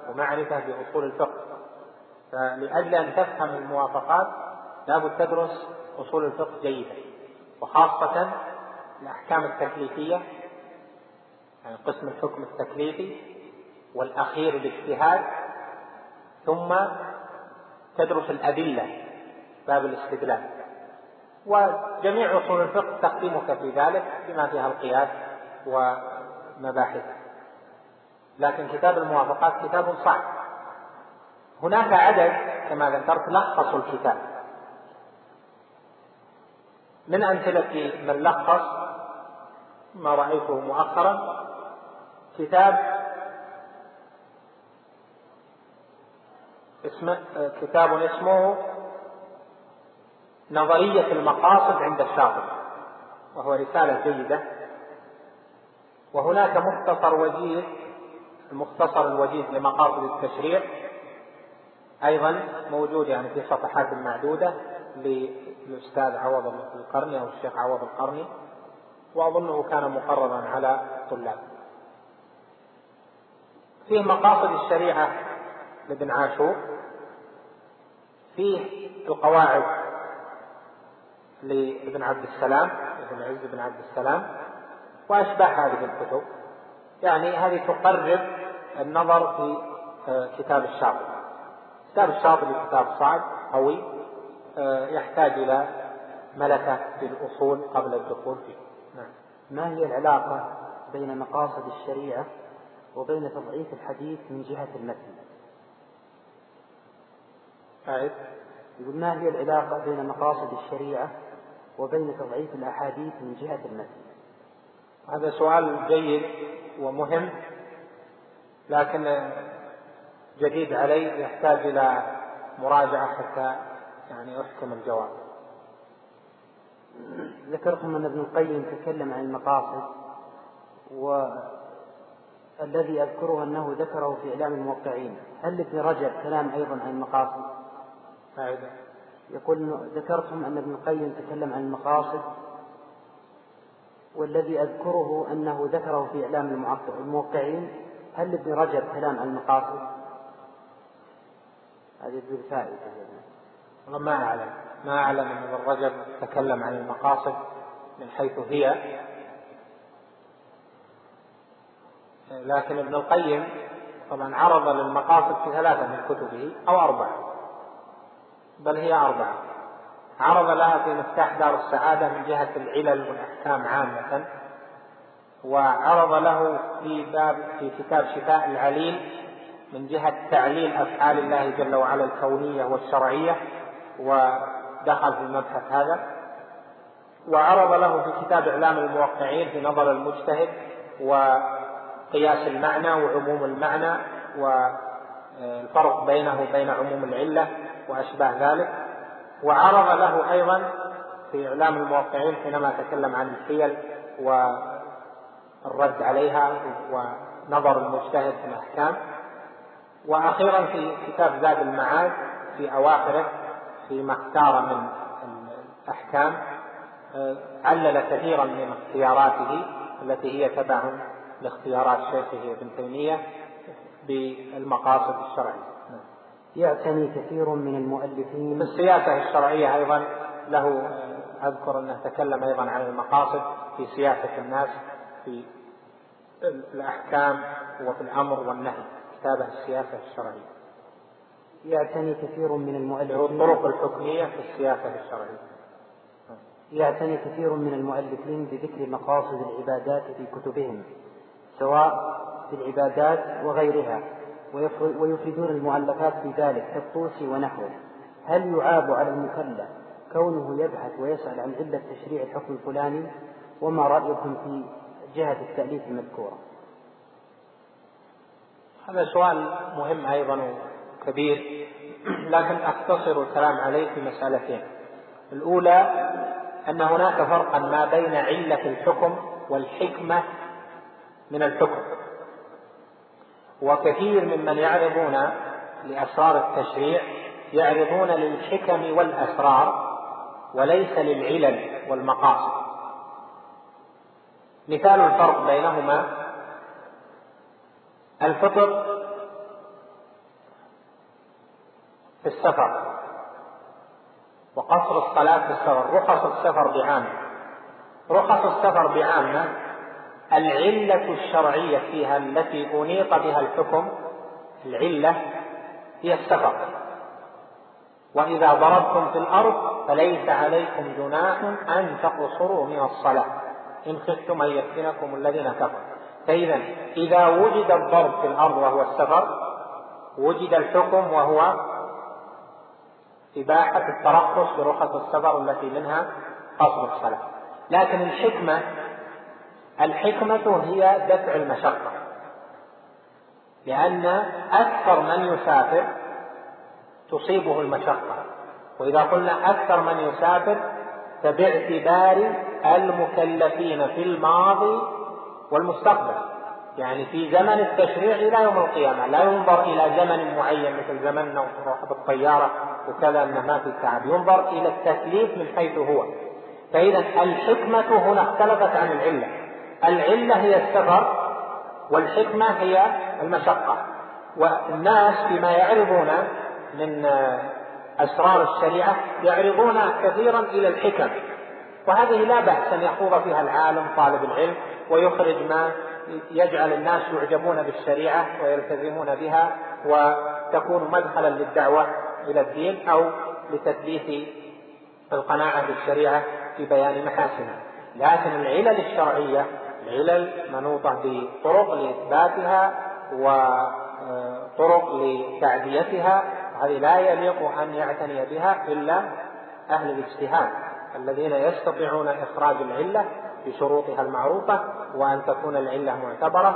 ومعرفة بأصول الفقه. فلأجل أن تفهم الموافقات لابد تدرس أصول الفقه جيدا وخاصة الأحكام التكليفية يعني قسم الحكم التكليفي والأخير الاجتهاد ثم تدرس الأدلة باب الاستدلال. وجميع أصول الفقه تقدمك في ذلك بما فيها القياس ومباحثه لكن كتاب الموافقات كتاب صعب هناك عدد كما ذكرت لخصوا الكتاب. من أمثلة من لخص ما رأيته مؤخرا كتاب اسمه كتاب اسمه نظرية المقاصد عند الشاطبي وهو رسالة جيدة. وهناك مختصر وجيز المختصر الوجيز لمقاصد التشريع أيضا موجود يعني في صفحات معدودة للأستاذ عوض القرني أو الشيخ عوض القرني وأظنه كان مقررا على الطلاب فيه مقاصد الشريعة لابن عاشور فيه القواعد لابن عبد السلام ابن عز بن عبد السلام وأشباه هذه الكتب. يعني هذه تقرب النظر في آه، كتاب الشاطبي. كتاب الشاطبي كتاب صعب قوي آه، يحتاج إلى ملكة في الأصول قبل الدخول فيه. نعم. ما هي العلاقة بين مقاصد الشريعة وبين تضعيف الحديث من جهة المتن؟ أعد. يقول ما هي العلاقة بين مقاصد الشريعة وبين تضعيف الأحاديث من جهة المتن هذا سؤال جيد ومهم لكن جديد علي يحتاج إلى مراجعة حتى يعني أحكم الجواب. ذكرتم أن ابن القيم تكلم عن المقاصد والذي أذكره أنه ذكره في إعلام الموقعين. هل ابن رجب كلام أيضا عن المقاصد؟ أيضا يقول ذكرتم أن ابن القيم تكلم عن المقاصد والذي أذكره أنه ذكره في إعلام الموقعين هل ابن رجب كلام عن المقاصد؟ هذه تدل فائدة والله ما أعلم ما أعلم أن ابن رجب تكلم عن المقاصد من حيث هي. لكن ابن القيم طبعا عرض للمقاصد في ثلاثة من كتبه أو أربعة. بل هي أربعة عرض لها في مفتاح دار السعادة من جهة العلل والأحكام عامة وعرض له في باب في كتاب شفاء العليل من جهة تعليل أفعال الله جل وعلا الكونية والشرعية ودخل في المبحث هذا. وعرض له في كتاب إعلام الموقعين في نظر المجتهد وقياس المعنى وعموم المعنى والفرق بينه وبين عموم العلة. وأشباه ذلك وعرض له أيضا في إعلام الموقعين حينما تكلم عن الحيل والرد عليها ونظر المجتهد في الأحكام. وأخيرا في كتاب زاد المعاد في أواخره فيما اختار من الأحكام علل كثيرا من اختياراته التي هي تبع لاختيارات شيخه ابن تيمية بالمقاصد الشرعية. يعتني كثير من المؤلفين. في السياسة الشرعية أيضا له أذكر أنه تكلم أيضا عن المقاصد في سياسة الناس في الأحكام وفي الأمر والنهي كتابه السياسة الشرعية. يعتني كثير من المؤلفين. الطرق الحكمية في السياسة الشرعية. يعتني كثير من المؤلفين بذكر مقاصد العبادات في كتبهم سواء في العبادات وغيرها. ويفردون المؤلفات في ذلك كالطوسي ونحوه. هل يعاب على المكلف كونه يبحث ويسأل عن علة تشريع الحكم الفلاني وما رأيكم في جهة التأليف المذكورة؟ هذا سؤال مهم أيضا وكبير لكن أختصر الكلام عليه في مسألتين. الأولى أن هناك فرقا ما بين علة الحكم والحكمة من الحكم. وكثير ممن يعرضون لأسرار التشريع يعرضون للحكم والأسرار وليس للعلل والمقاصد. مثال الفرق بينهما الفطر في السفر وقصر الصلاة في السفر رخص السفر بعامة رخص السفر بعامة العلة الشرعية فيها التي أنيط بها الحكم العلة هي السفر. وإذا ضربتم في الأرض فليس عليكم جناح أن تقصروا من الصلاة. إن خفتم أن يفتنكم الذين كفروا. فإذا إذا وجد الضرب في الأرض وهو السفر وجد الحكم وهو إباحة الترخص برخص السفر التي منها قصر الصلاة. لكن الحكمة الحكمة هي دفع المشقة. لأن أكثر من يسافر تصيبه المشقة. وإذا قلنا أكثر من يسافر فباعتبار المكلفين في الماضي والمستقبل. يعني في زمن التشريع إلى يوم القيامة. لا ينظر إلى زمن معين مثل زمننا بالطيارة وكذا أنه ما في تعب. ينظر إلى التكليف من حيث هو. فإذا الحكمة هنا اختلفت عن العلة. العلة هي السفر والحكمة هي المشقة. والناس فيما يعرضون من أسرار الشريعة يعرضون كثيرا إلى الحكم. وهذه لا بأس أن يخوض فيها العالم طالب العلم ويخرج ما يجعل الناس يعجبون بالشريعة ويلتزمون بها وتكون مدخلا للدعوة إلى الدين أو لتثبيت القناعة بالشريعة في بيان محاسنها. لكن العلل الشرعية العلل منوطة بطرق لإثباتها وطرق لتعديتها. هذه لا يليق أن يعتني بها إلا أهل الاجتهاد الذين يستطيعون إخراج العلة بشروطها المعروفة وأن تكون العلة معتبرة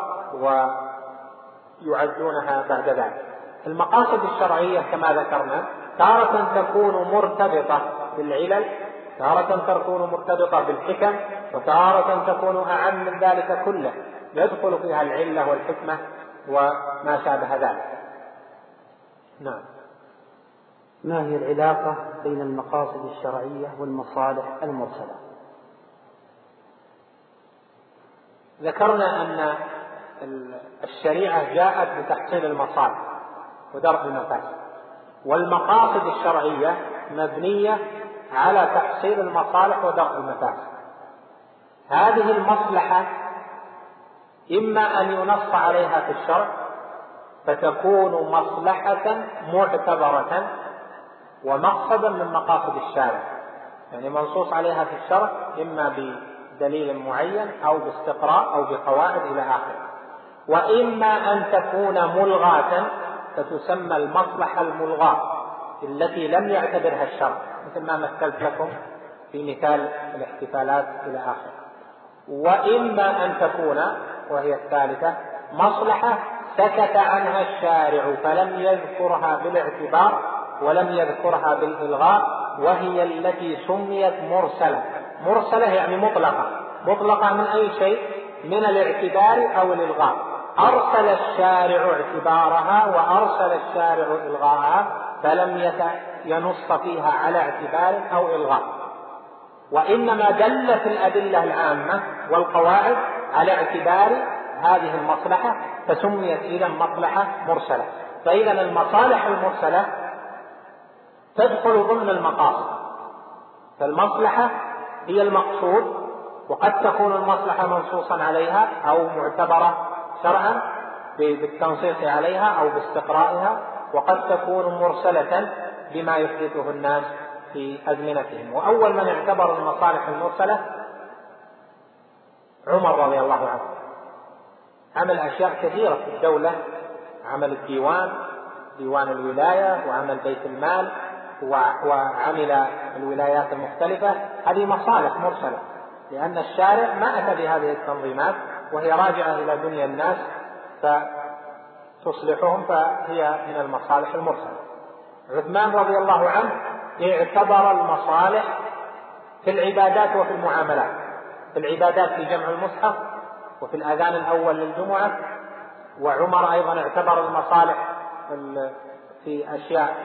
ويعدونها بعد ذلك. المقاصد الشرعية كما ذكرنا تارة تكون مرتبطة بالعلل تارة تكون مرتبطة بالحكم وتارة تكون أعم من ذلك كله يدخل فيها العلة والحكمة وما شابه ذلك. نعم. ما هي العلاقة بين المقاصد الشرعية والمصالح المرسلة؟ ذكرنا أن الشريعة جاءت بتحصيل المصالح ودرء المفاسد. والمقاصد الشرعية مبنية على تحصيل المصالح ودرء المفاسد. هذه المصلحة إما أن ينص عليها في الشرع فتكون مصلحة معتبرة ومقصدا من مقاصد الشارع. يعني منصوص عليها في الشرع إما بدليل معين أو باستقراء أو بقواعد إلى آخره. وإما أن تكون ملغاة فتسمى المصلحة الملغاة التي لم يعتبرها الشرع. مثل ما مثلت لكم في مثال الاحتفالات إلى آخره. وإما أن تكون وهي الثالثة مصلحة سكت عنها الشارع فلم يذكرها بالاعتبار ولم يذكرها بالإلغاء وهي التي سميت مرسلة. مرسلة يعني مطلقة. مطلقة من أي شيء؟ من الاعتبار أو الإلغاء. أرسل الشارع اعتبارها وأرسل الشارع إلغاءها فلم ينص فيها على اعتبار أو إلغاء. وإنما دلت الأدلة العامة والقواعد على اعتبار هذه المصلحة فسميت إذا مصلحة مرسلة. فإذا المصالح المرسلة تدخل ضمن المقاصد. فالمصلحة هي المقصود وقد تكون المصلحة منصوصا عليها أو معتبرة شرعا بالتنصيص عليها أو باستقرائها وقد تكون مرسلة بما يحدثه الناس في أزمنتهم. وأول من اعتبر المصالح المرسلة عمر رضي الله عنه. عمل أشياء كثيرة في الدولة. عمل الديوان ديوان الولاية وعمل بيت المال وعمل الولايات المختلفة. هذه مصالح مرسلة لأن الشارع ما أتى بهذه التنظيمات وهي راجعة إلى دنيا الناس تصلحهم فهي من المصالح المرسلة. عثمان رضي الله عنه اعتبر المصالح في العبادات وفي المعاملات. في العبادات في جمع المصحف وفي الأذان الأول للجمعة. وعمر أيضا اعتبر المصالح في أشياء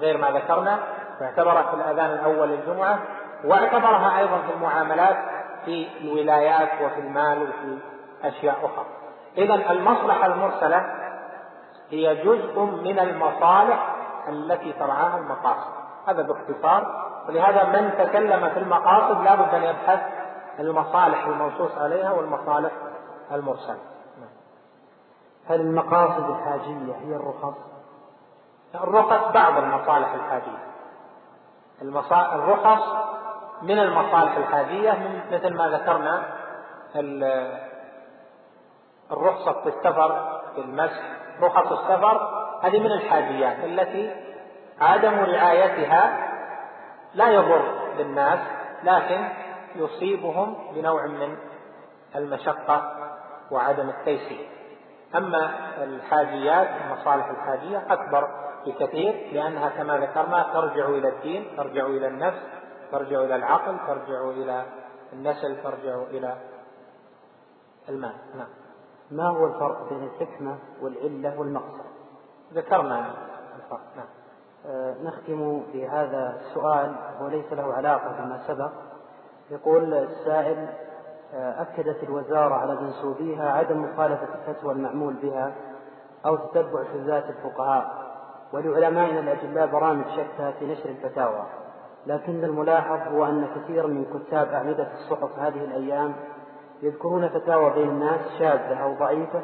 غير ما ذكرنا فاعتبرها في الأذان الأول للجمعة. واعتبرها أيضا في المعاملات في الولايات وفي المال وفي أشياء أخرى. إذا المصلحة المرسلة هي جزء من المصالح التي ترعاها المقاصد. هذا باختصار. ولهذا من تكلم في المقاصد لا بد أن يبحث المصالح المنصوص عليها والمصالح المرسلة. هل المقاصد الحاجية هي الرخص؟ الرخص بعض المصالح الحاجية. الرخص من المصالح الحاجية من مثل ما ذكرنا الرخصة في السفر في المسح رخص السفر هذه من الحاجيات التي عدم رعايتها لا يضر بالناس لكن يصيبهم بنوع من المشقة وعدم التيسير. أما الحاجيات المصالح الحاجية أكبر بكثير لأنها كما ذكرنا ترجع إلى الدين ترجع إلى النفس ترجع إلى العقل ترجع إلى النسل ترجع إلى المال. نعم. ما هو الفرق بين الحكمة والعلة والمقصد؟ ذكرنا الفرق. نعم. نختم بهذا السؤال وليس له علاقة بما سبق. يقول السائل آه أكدت الوزارة على منسوبيها عدم مخالفة الفتوى المعمول بها أو تتبع شذات الفقهاء ولعلمائنا الأجلاء برامج شتى في نشر الفتاوى. لكن الملاحظ هو أن كثيرا من كتاب أعمدة الصحف هذه الأيام يذكرون فتاوى بين الناس شاذة أو ضعيفة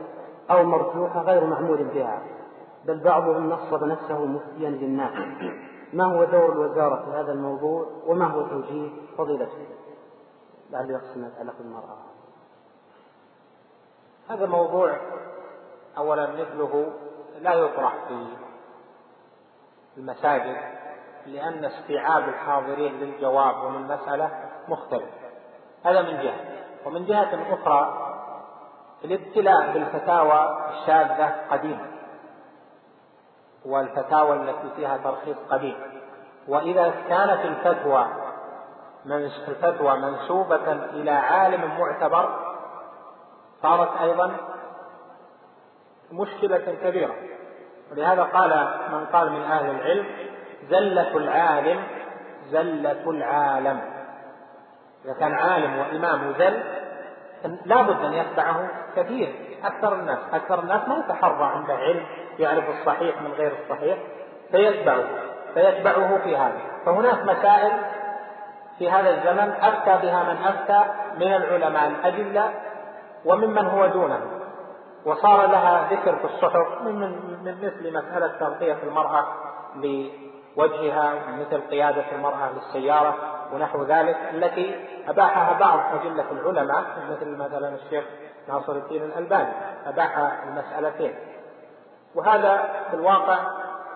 أو مرجوحة غير معمول بها. بل بعضهم نصب نفسه مفتيا للناس. ما هو دور الوزارة في هذا الموضوع وما هو توجيه فضيلته لعله يقسم يتعلق بالمرأة هذا موضوع أولا مثله لا يطرح في المساجد لأن استيعاب الحاضرين للجواب ومن المسألة مختلف. هذا من جهة. ومن جهة أخرى الابتلاء بالفتاوى الشاذة قديم والفتاوى التي فيها ترخيص قديم. وإذا كانت الفتوى الفتوى منسوبة إلى عالم معتبر صارت أيضا مشكلة كبيرة. ولهذا قال من قال من أهل العلم زلة العالم زلة العالم. إذا كان عالم وإمام زل لا بد أن يتبعه كثير أكثر الناس. أكثر الناس ما يتحرى عنده علم. يعرف الصحيح من غير الصحيح فيتبعه فيتبعه في هذا. فهناك مسائل في هذا الزمن أفتى بها من أفتى من العلماء الأجلة وممن هو دونه. وصار لها ذكر في الصحف من, من مثل مسألة تغطية المرأة لوجهها مثل قيادة المرأة للسيارة ونحو ذلك التي أباحها بعض أجلة العلماء مثل مثلا الشيخ ناصر الدين الألباني أباح المسألتين. وهذا في الواقع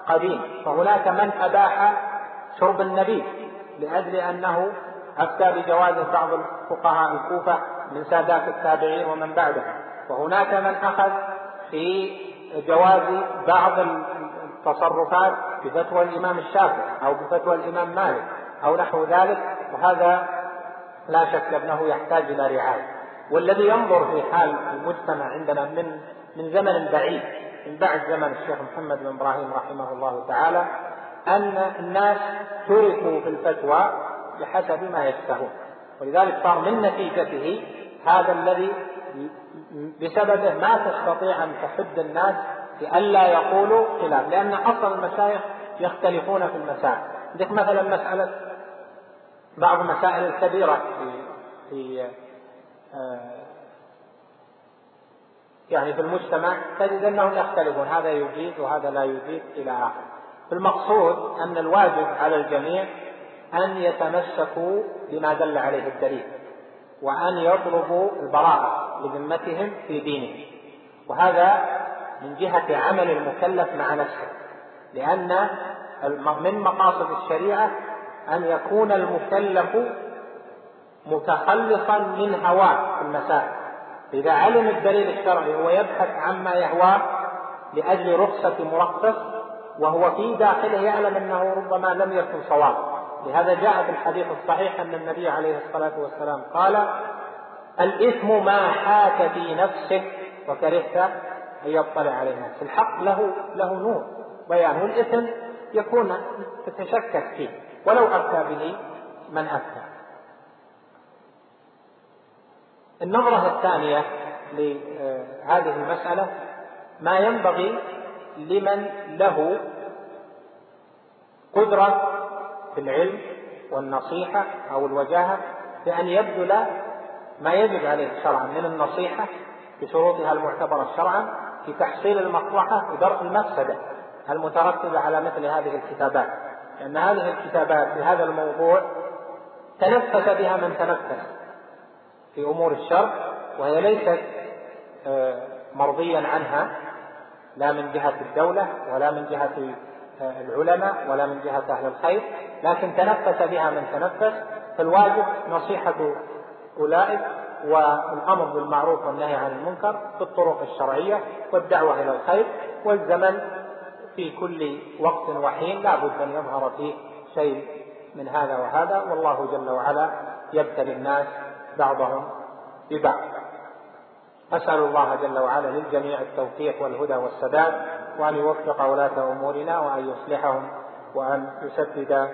قديم. فهناك من أباح شرب النبيذ لأجل أنه أفتى بجواز بعض الفقهاء الكوفة من سادات التابعين ومن بعدهم وهناك من أخذ في جواز بعض التصرفات بفتوى الإمام الشافعي أو بفتوى الإمام مالك أو نحو ذلك وهذا لا شك أنه يحتاج إلى رعاية. والذي ينظر في حال المجتمع عندنا من من زمن بعيد من بعد زمن الشيخ محمد بن إبراهيم رحمه الله تعالى أن الناس تركوا في الفتوى بحسب ما يشتهون. ولذلك صار من نتيجته هذا الذي بسببه ما تستطيع أن تحد الناس لئلا يقولوا خلاف لأن أصل المشايخ يختلفون في المسائل. عندك مثلا مسألة بعض المسائل الكبيرة في في آه، يعني في المجتمع تجد أنهم يختلفون هذا يجيز وهذا لا يجيز إلى آخره المقصود أن الواجب على الجميع أن يتمسكوا بما دل عليه الدليل وأن يطلبوا البراءة لذمتهم في دينهم. وهذا من جهة عمل المكلف مع نفسه لأن من مقاصد الشريعة أن يكون المكلف متخلصا من هواه في المسائل. إذا علم الدليل الشرعي ويبحث عما يهواه لأجل رخصة مرخص وهو في داخله يعلم أنه ربما لم يكن صواب. لهذا جاء في الحديث الصحيح أن النبي عليه الصلاة والسلام قال الإثم ما حاك في نفسك وكرهت أن يطلع عليه الناس الحق له له نور. بيان والإثم يكون تتشكك فيه. ولو أفتى به من أفتى. النظرة الثانية لهذه المسألة ما ينبغي لمن له قدرة في العلم والنصيحة أو الوجاهة بأن يبذل ما يجب عليه شرعا من النصيحة بشروطها المعتبرة شرعا في تحصيل المصلحة ودرء المفسدة المترتبة على مثل هذه الكتابات. لأن هذه الكتابات في هذا الموضوع تنفس بها من تنفس. في أمور الشر وهي ليست آه، مرضيا عنها لا من جهة الدولة ولا من جهة آه، العلماء ولا من جهة أهل الخير لكن تنفس بها من تنفس. فالواجب نصيحة أولئك والأمر بالمعروف والنهي عن المنكر بالطرق الشرعية والدعوة إلى الخير والزمن في كل وقت وحين لا بد أن يظهر فيه شيء من هذا وهذا والله جل وعلا يبتلي الناس بعضهم ببعض. أسأل الله جل وعلا للجميع التوفيق والهدى والسداد وأن يوفق ولاة أمورنا وأن يصلحهم وأن يسدد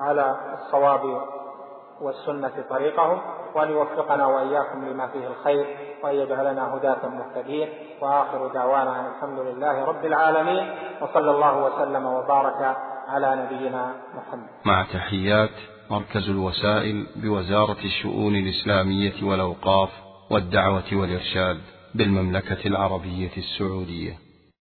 على الصواب والسنة طريقهم وأن يوفقنا وإياكم لما فيه الخير وأن يجعلنا هداة مهتدين. وآخر دعوانا أن الحمد لله رب العالمين وصلى الله وسلم وبارك على نبينا محمد. مع تحيات مركز الوسائل بوزارة الشؤون الإسلامية والأوقاف والدعوة والإرشاد بالمملكة العربية السعودية.